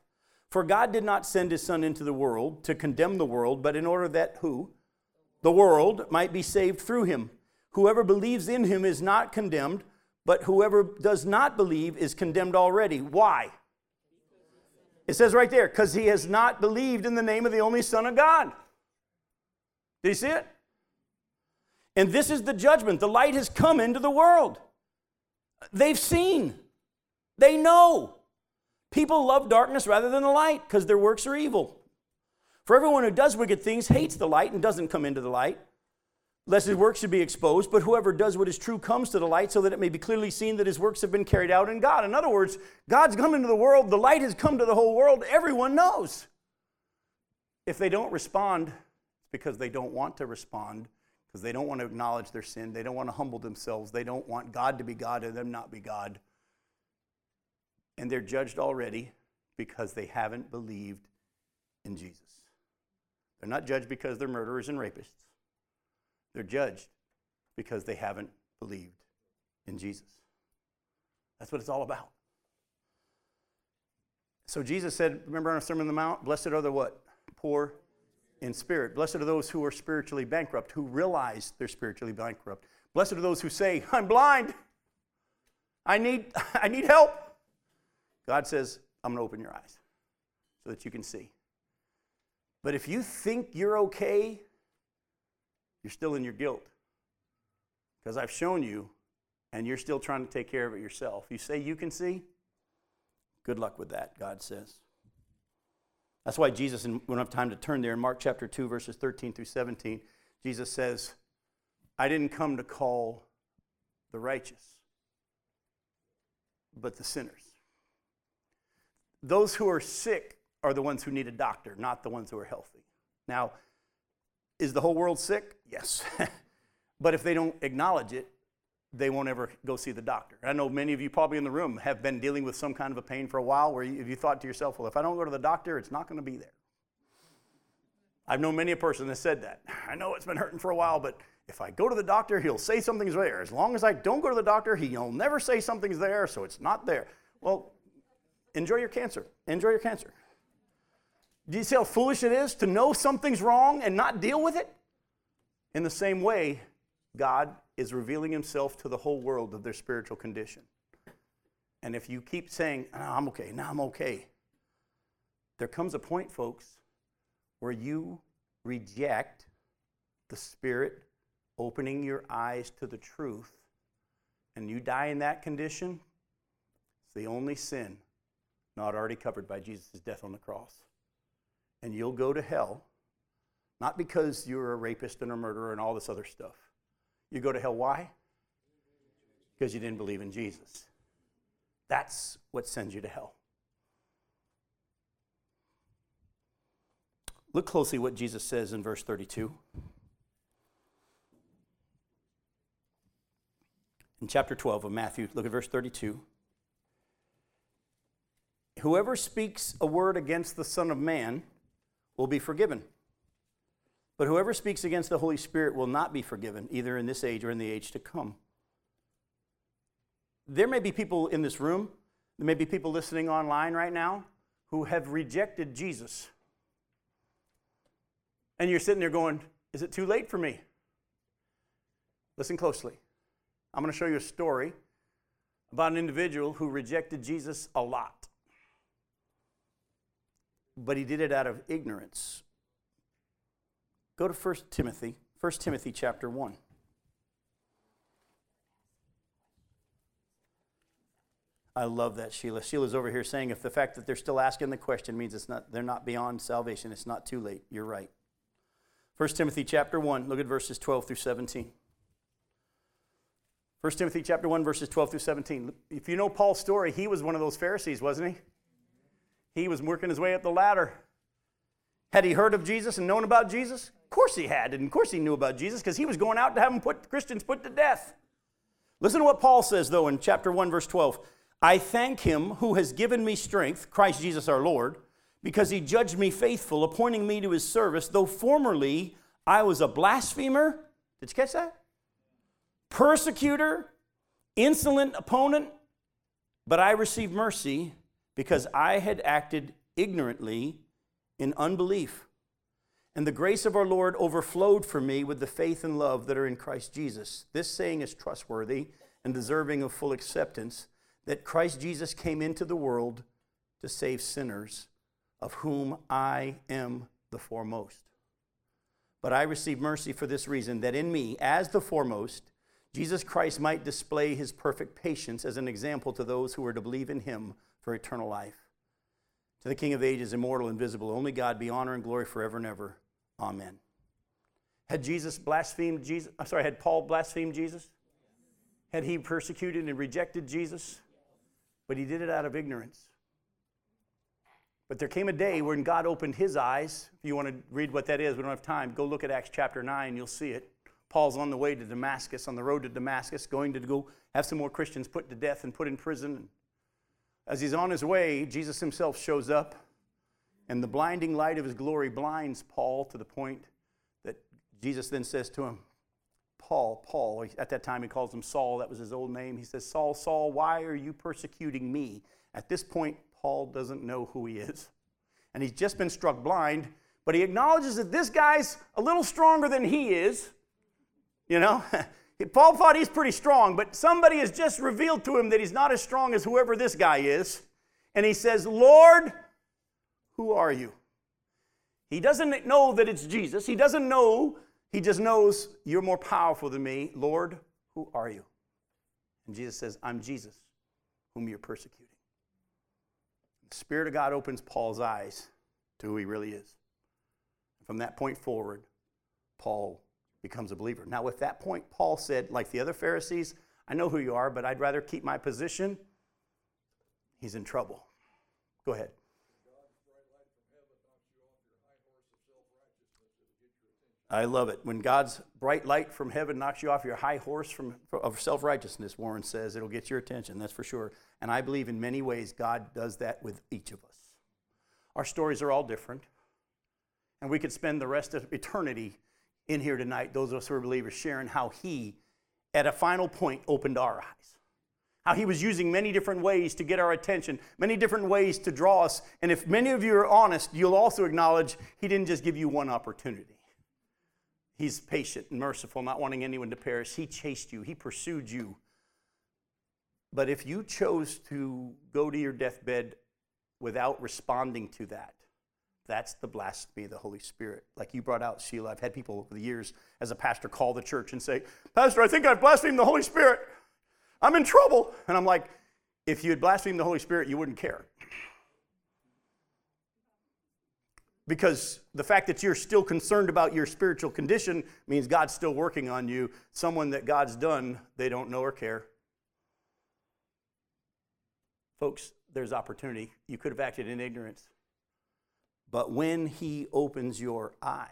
For God did not send his Son into the world to condemn the world, but in order that who? The world might be saved through him. Whoever believes in him is not condemned, but whoever does not believe is condemned already. Why? It says right there, because he has not believed in the name of the only Son of God. Do you see it? And this is the judgment. The light has come into the world. They've seen, they know. People love darkness rather than the light because their works are evil. For everyone who does wicked things hates the light and doesn't come into the light, lest his works should be exposed. But whoever does what is true comes to the light so that it may be clearly seen that his works have been carried out in God. In other words, God's come into the world, the light has come to the whole world, everyone knows. If they don't respond, it's because they don't want to respond, because they don't want to acknowledge their sin, they don't want to humble themselves, they don't want God to be God and them not be God. And they're judged already because they haven't believed in Jesus. They're not judged because they're murderers and rapists. They're judged because they haven't believed in Jesus. That's what it's all about. So Jesus said, remember on the Sermon on the Mount, blessed are the what? Poor in spirit. Blessed are those who are spiritually bankrupt, who realize they're spiritually bankrupt. Blessed are those who say, I'm blind. I need, I need help. God says, I'm going to open your eyes. so that you can see. But if you think you're okay, you're still in your guilt. Because I've shown you, and you're still trying to take care of it yourself. You say you can see? Good luck with that, God says. That's why Jesus, and we don't have time to turn there, in Mark chapter 2, verses 13 through 17, Jesus says, I didn't come to call the righteous, but the sinners. Those who are sick are the ones who need a doctor, not the ones who are healthy. Now, is the whole world sick? Yes. but if they don't acknowledge it, they won't ever go see the doctor. I know many of you probably in the room have been dealing with some kind of a pain for a while where you, if you thought to yourself, well, if I don't go to the doctor, it's not going to be there. I've known many a person that said that. I know it's been hurting for a while, but if I go to the doctor, he'll say something's there. As long as I don't go to the doctor, he'll never say something's there, so it's not there. Well, enjoy your cancer. Enjoy your cancer. Do you see how foolish it is to know something's wrong and not deal with it? In the same way, God is revealing himself to the whole world of their spiritual condition. And if you keep saying, oh, I'm okay, now I'm okay, there comes a point, folks, where you reject the Spirit opening your eyes to the truth, and you die in that condition. It's the only sin not already covered by Jesus' death on the cross. And you'll go to hell, not because you're a rapist and a murderer and all this other stuff you go to hell. Why? Because you didn't believe in Jesus. That's what sends you to hell. Look closely what Jesus says in verse 32. In chapter 12 of Matthew, look at verse 32. Whoever speaks a word against the Son of Man will be forgiven. But whoever speaks against the Holy Spirit will not be forgiven, either in this age or in the age to come. There may be people in this room, there may be people listening online right now who have rejected Jesus. And you're sitting there going, Is it too late for me? Listen closely. I'm going to show you a story about an individual who rejected Jesus a lot. But he did it out of ignorance Go to 1 Timothy, 1 Timothy chapter 1. I love that, Sheila. Sheila's over here saying if the fact that they're still asking the question means it's not, they're not beyond salvation, it's not too late. You're right. 1 Timothy chapter 1, look at verses 12 through 17. 1 Timothy chapter 1, verses 12 through 17. If you know Paul's story, he was one of those Pharisees, wasn't he? He was working his way up the ladder. Had he heard of Jesus and known about Jesus? Of course he had, and of course he knew about Jesus because he was going out to have them put Christians put to death. Listen to what Paul says though in chapter 1 verse 12. I thank him who has given me strength, Christ Jesus our Lord, because he judged me faithful, appointing me to his service, though formerly I was a blasphemer. Did you catch that? Persecutor, insolent opponent, but I received mercy because I had acted ignorantly in unbelief. And the grace of our Lord overflowed for me with the faith and love that are in Christ Jesus. This saying is trustworthy and deserving of full acceptance that Christ Jesus came into the world to save sinners, of whom I am the foremost. But I received mercy for this reason that in me, as the foremost, Jesus Christ might display his perfect patience as an example to those who are to believe in him for eternal life. To the King of ages, immortal, invisible, only God be honor and glory forever and ever. Amen. Had Jesus blasphemed Jesus? I'm sorry, had Paul blasphemed Jesus? Had he persecuted and rejected Jesus? But he did it out of ignorance. But there came a day when God opened his eyes. If you want to read what that is, we don't have time. Go look at Acts chapter 9, you'll see it. Paul's on the way to Damascus, on the road to Damascus, going to go have some more Christians put to death and put in prison. As he's on his way, Jesus himself shows up, and the blinding light of his glory blinds Paul to the point that Jesus then says to him, Paul, Paul, at that time he calls him Saul, that was his old name. He says, Saul, Saul, why are you persecuting me? At this point, Paul doesn't know who he is. And he's just been struck blind, but he acknowledges that this guy's a little stronger than he is. You know? Paul thought he's pretty strong, but somebody has just revealed to him that he's not as strong as whoever this guy is. And he says, Lord, who are you? He doesn't know that it's Jesus. He doesn't know. He just knows you're more powerful than me. Lord, who are you? And Jesus says, I'm Jesus, whom you're persecuting. The Spirit of God opens Paul's eyes to who he really is. From that point forward, Paul becomes a believer. Now, at that point, Paul said, like the other Pharisees, I know who you are, but I'd rather keep my position. He's in trouble. Go ahead. I love it. When God's bright light from heaven knocks you off your high horse from, of self righteousness, Warren says, it'll get your attention, that's for sure. And I believe in many ways God does that with each of us. Our stories are all different. And we could spend the rest of eternity in here tonight, those of us who are believers, sharing how He, at a final point, opened our eyes. How He was using many different ways to get our attention, many different ways to draw us. And if many of you are honest, you'll also acknowledge He didn't just give you one opportunity. He's patient and merciful, not wanting anyone to perish. He chased you, He pursued you. But if you chose to go to your deathbed without responding to that, that's the blasphemy of the Holy Spirit. Like you brought out, Sheila, I've had people over the years as a pastor call the church and say, Pastor, I think I've blasphemed the Holy Spirit. I'm in trouble. And I'm like, if you had blasphemed the Holy Spirit, you wouldn't care. Because the fact that you're still concerned about your spiritual condition means God's still working on you. Someone that God's done, they don't know or care. Folks, there's opportunity. You could have acted in ignorance. But when He opens your eyes,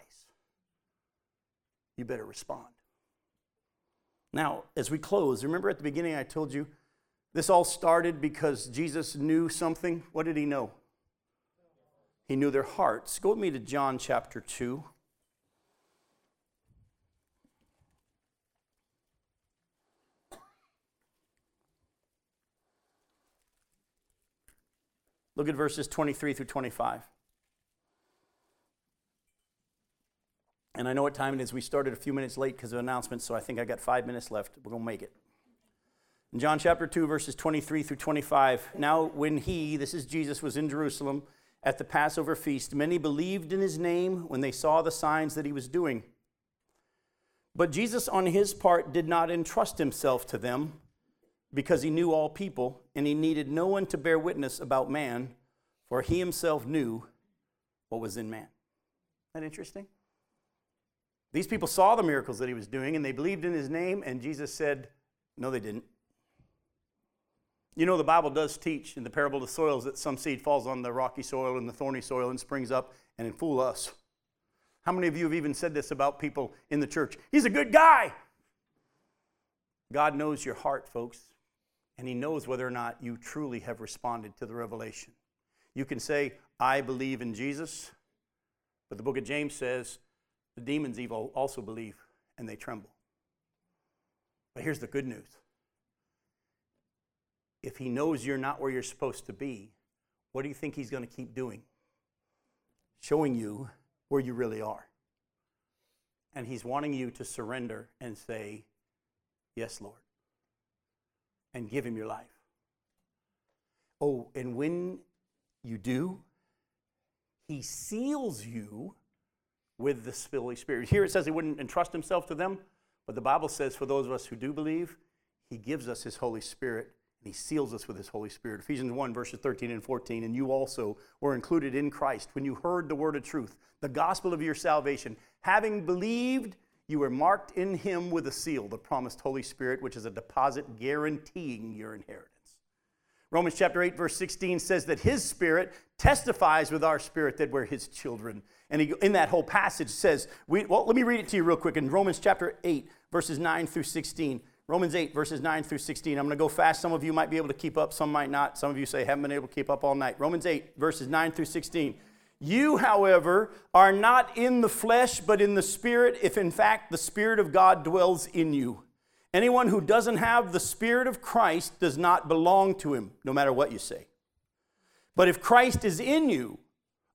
you better respond. Now, as we close, remember at the beginning I told you this all started because Jesus knew something. What did He know? He knew their hearts. Go with me to John chapter 2. Look at verses 23 through 25. And I know what time it is. We started a few minutes late because of announcements, so I think I got five minutes left. We're going to make it. In John chapter 2, verses 23 through 25. Now, when he, this is Jesus, was in Jerusalem, at the Passover feast, many believed in his name when they saw the signs that he was doing. But Jesus, on his part, did not entrust himself to them because he knew all people, and he needed no one to bear witness about man, for he himself knew what was in man. Isn't that interesting? These people saw the miracles that he was doing, and they believed in his name, and Jesus said, No, they didn't. You know, the Bible does teach in the parable of the soils that some seed falls on the rocky soil and the thorny soil and springs up and it fool us. How many of you have even said this about people in the church? He's a good guy. God knows your heart, folks, and He knows whether or not you truly have responded to the revelation. You can say, I believe in Jesus, but the book of James says the demons evil also believe and they tremble. But here's the good news if he knows you're not where you're supposed to be, what do you think he's going to keep doing? Showing you where you really are. And he's wanting you to surrender and say, Yes, Lord, and give him your life. Oh, and when you do, he seals you with the Holy Spirit. Here it says he wouldn't entrust himself to them, but the Bible says for those of us who do believe, he gives us his Holy Spirit and he seals us with his Holy Spirit. Ephesians 1, verses 13 and 14. And you also were included in Christ when you heard the word of truth, the gospel of your salvation. Having believed, you were marked in him with a seal, the promised Holy Spirit, which is a deposit guaranteeing your inheritance. Romans chapter 8, verse 16 says that his spirit testifies with our spirit that we're his children. And he, in that whole passage says, we, well, let me read it to you real quick. In Romans chapter 8, verses 9 through 16, Romans 8, verses 9 through 16. I'm going to go fast. Some of you might be able to keep up, some might not. Some of you say, haven't been able to keep up all night. Romans 8, verses 9 through 16. You, however, are not in the flesh, but in the Spirit, if in fact the Spirit of God dwells in you. Anyone who doesn't have the Spirit of Christ does not belong to him, no matter what you say. But if Christ is in you,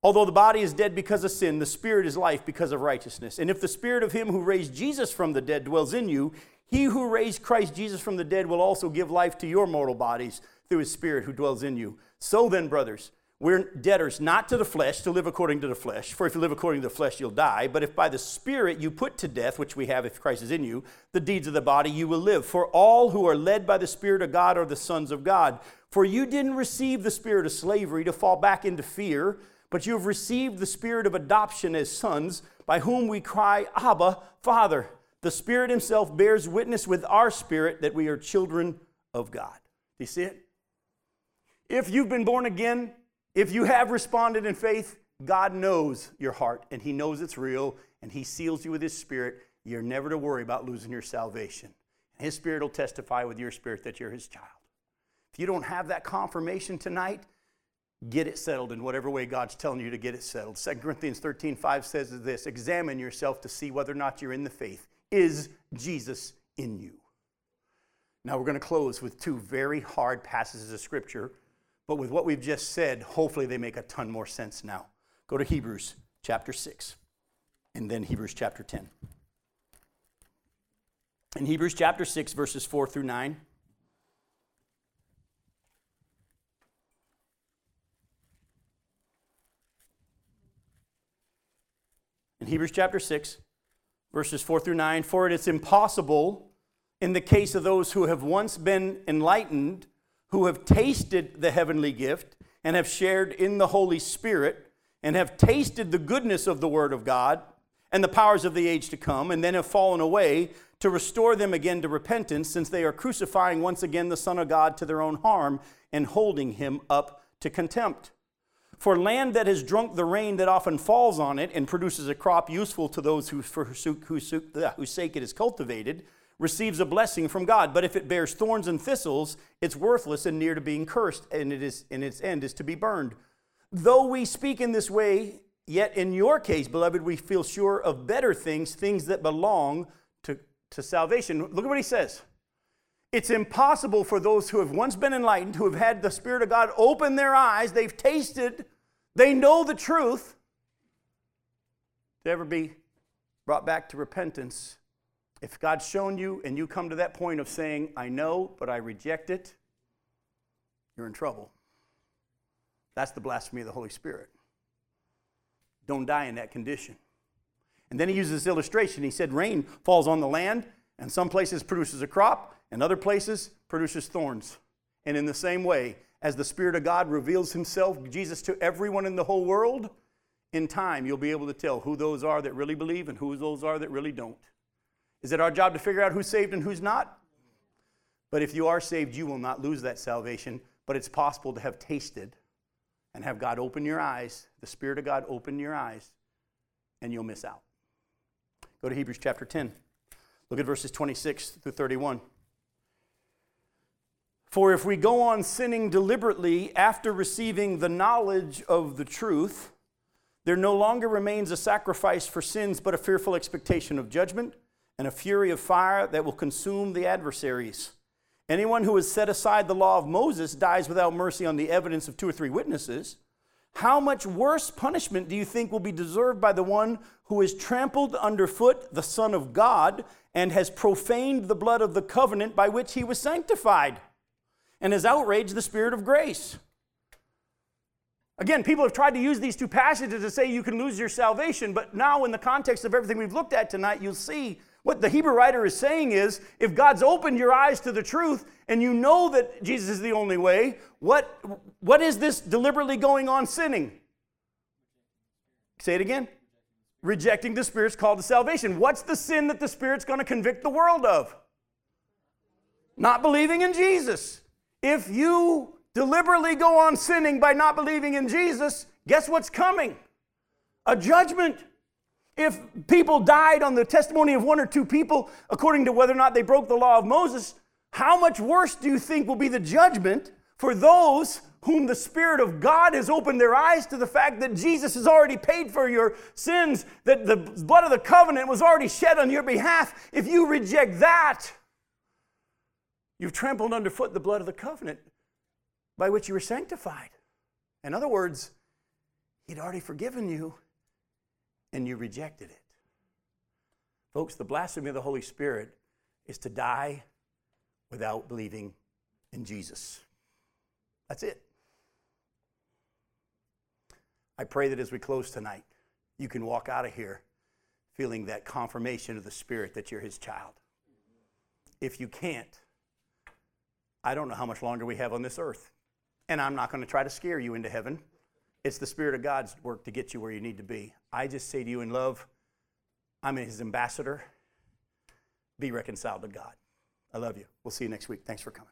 although the body is dead because of sin, the Spirit is life because of righteousness. And if the Spirit of him who raised Jesus from the dead dwells in you, he who raised Christ Jesus from the dead will also give life to your mortal bodies through his Spirit who dwells in you. So then, brothers, we're debtors not to the flesh to live according to the flesh. For if you live according to the flesh, you'll die. But if by the Spirit you put to death, which we have if Christ is in you, the deeds of the body, you will live. For all who are led by the Spirit of God are the sons of God. For you didn't receive the spirit of slavery to fall back into fear, but you have received the spirit of adoption as sons, by whom we cry, Abba, Father. The Spirit Himself bears witness with our spirit that we are children of God. Do you see it? If you've been born again, if you have responded in faith, God knows your heart and He knows it's real and He seals you with His Spirit. You're never to worry about losing your salvation. His Spirit will testify with your spirit that you're His child. If you don't have that confirmation tonight, get it settled in whatever way God's telling you to get it settled. 2 Corinthians 13 5 says this Examine yourself to see whether or not you're in the faith. Is Jesus in you? Now we're going to close with two very hard passages of Scripture but with what we've just said, hopefully they make a ton more sense now. Go to Hebrews chapter 6 and then Hebrews chapter 10. In Hebrews chapter 6, verses 4 through 9. In Hebrews chapter 6, verses 4 through 9, for it is impossible in the case of those who have once been enlightened who have tasted the heavenly gift and have shared in the Holy Spirit and have tasted the goodness of the Word of God and the powers of the age to come, and then have fallen away to restore them again to repentance, since they are crucifying once again the Son of God to their own harm and holding him up to contempt. For land that has drunk the rain that often falls on it and produces a crop useful to those for uh, whose sake it is cultivated, receives a blessing from God. But if it bears thorns and thistles, it's worthless and near to being cursed, and it is in its end is to be burned. Though we speak in this way, yet in your case, beloved, we feel sure of better things, things that belong to, to salvation. Look at what he says. It's impossible for those who have once been enlightened, who have had the Spirit of God open their eyes, they've tasted, they know the truth, to ever be brought back to repentance if God's shown you and you come to that point of saying, I know, but I reject it, you're in trouble. That's the blasphemy of the Holy Spirit. Don't die in that condition. And then he uses this illustration. He said, Rain falls on the land, and some places produces a crop, and other places produces thorns. And in the same way, as the Spirit of God reveals Himself, Jesus, to everyone in the whole world, in time you'll be able to tell who those are that really believe and who those are that really don't. Is it our job to figure out who's saved and who's not? But if you are saved, you will not lose that salvation. But it's possible to have tasted and have God open your eyes, the Spirit of God open your eyes, and you'll miss out. Go to Hebrews chapter 10. Look at verses 26 through 31. For if we go on sinning deliberately after receiving the knowledge of the truth, there no longer remains a sacrifice for sins, but a fearful expectation of judgment and a fury of fire that will consume the adversaries. Anyone who has set aside the law of Moses dies without mercy on the evidence of two or three witnesses. How much worse punishment do you think will be deserved by the one who has trampled underfoot the Son of God and has profaned the blood of the covenant by which he was sanctified and has outraged the Spirit of grace? Again, people have tried to use these two passages to say you can lose your salvation, but now, in the context of everything we've looked at tonight, you'll see what the Hebrew writer is saying is if God's opened your eyes to the truth and you know that Jesus is the only way, what, what is this deliberately going on sinning? Say it again. Rejecting the Spirit's call to salvation. What's the sin that the Spirit's going to convict the world of? Not believing in Jesus. If you deliberately go on sinning by not believing in Jesus, guess what's coming? A judgment. If people died on the testimony of one or two people, according to whether or not they broke the law of Moses, how much worse do you think will be the judgment for those whom the Spirit of God has opened their eyes to the fact that Jesus has already paid for your sins, that the blood of the covenant was already shed on your behalf? If you reject that, you've trampled underfoot the blood of the covenant by which you were sanctified. In other words, He'd already forgiven you and you rejected it. Folks, the blasphemy of the Holy Spirit is to die without believing in Jesus. That's it. I pray that as we close tonight, you can walk out of here feeling that confirmation of the Spirit that you're His child. If you can't, I don't know how much longer we have on this earth. And I'm not going to try to scare you into heaven. It's the Spirit of God's work to get you where you need to be. I just say to you in love, I'm His ambassador. Be reconciled to God. I love you. We'll see you next week. Thanks for coming.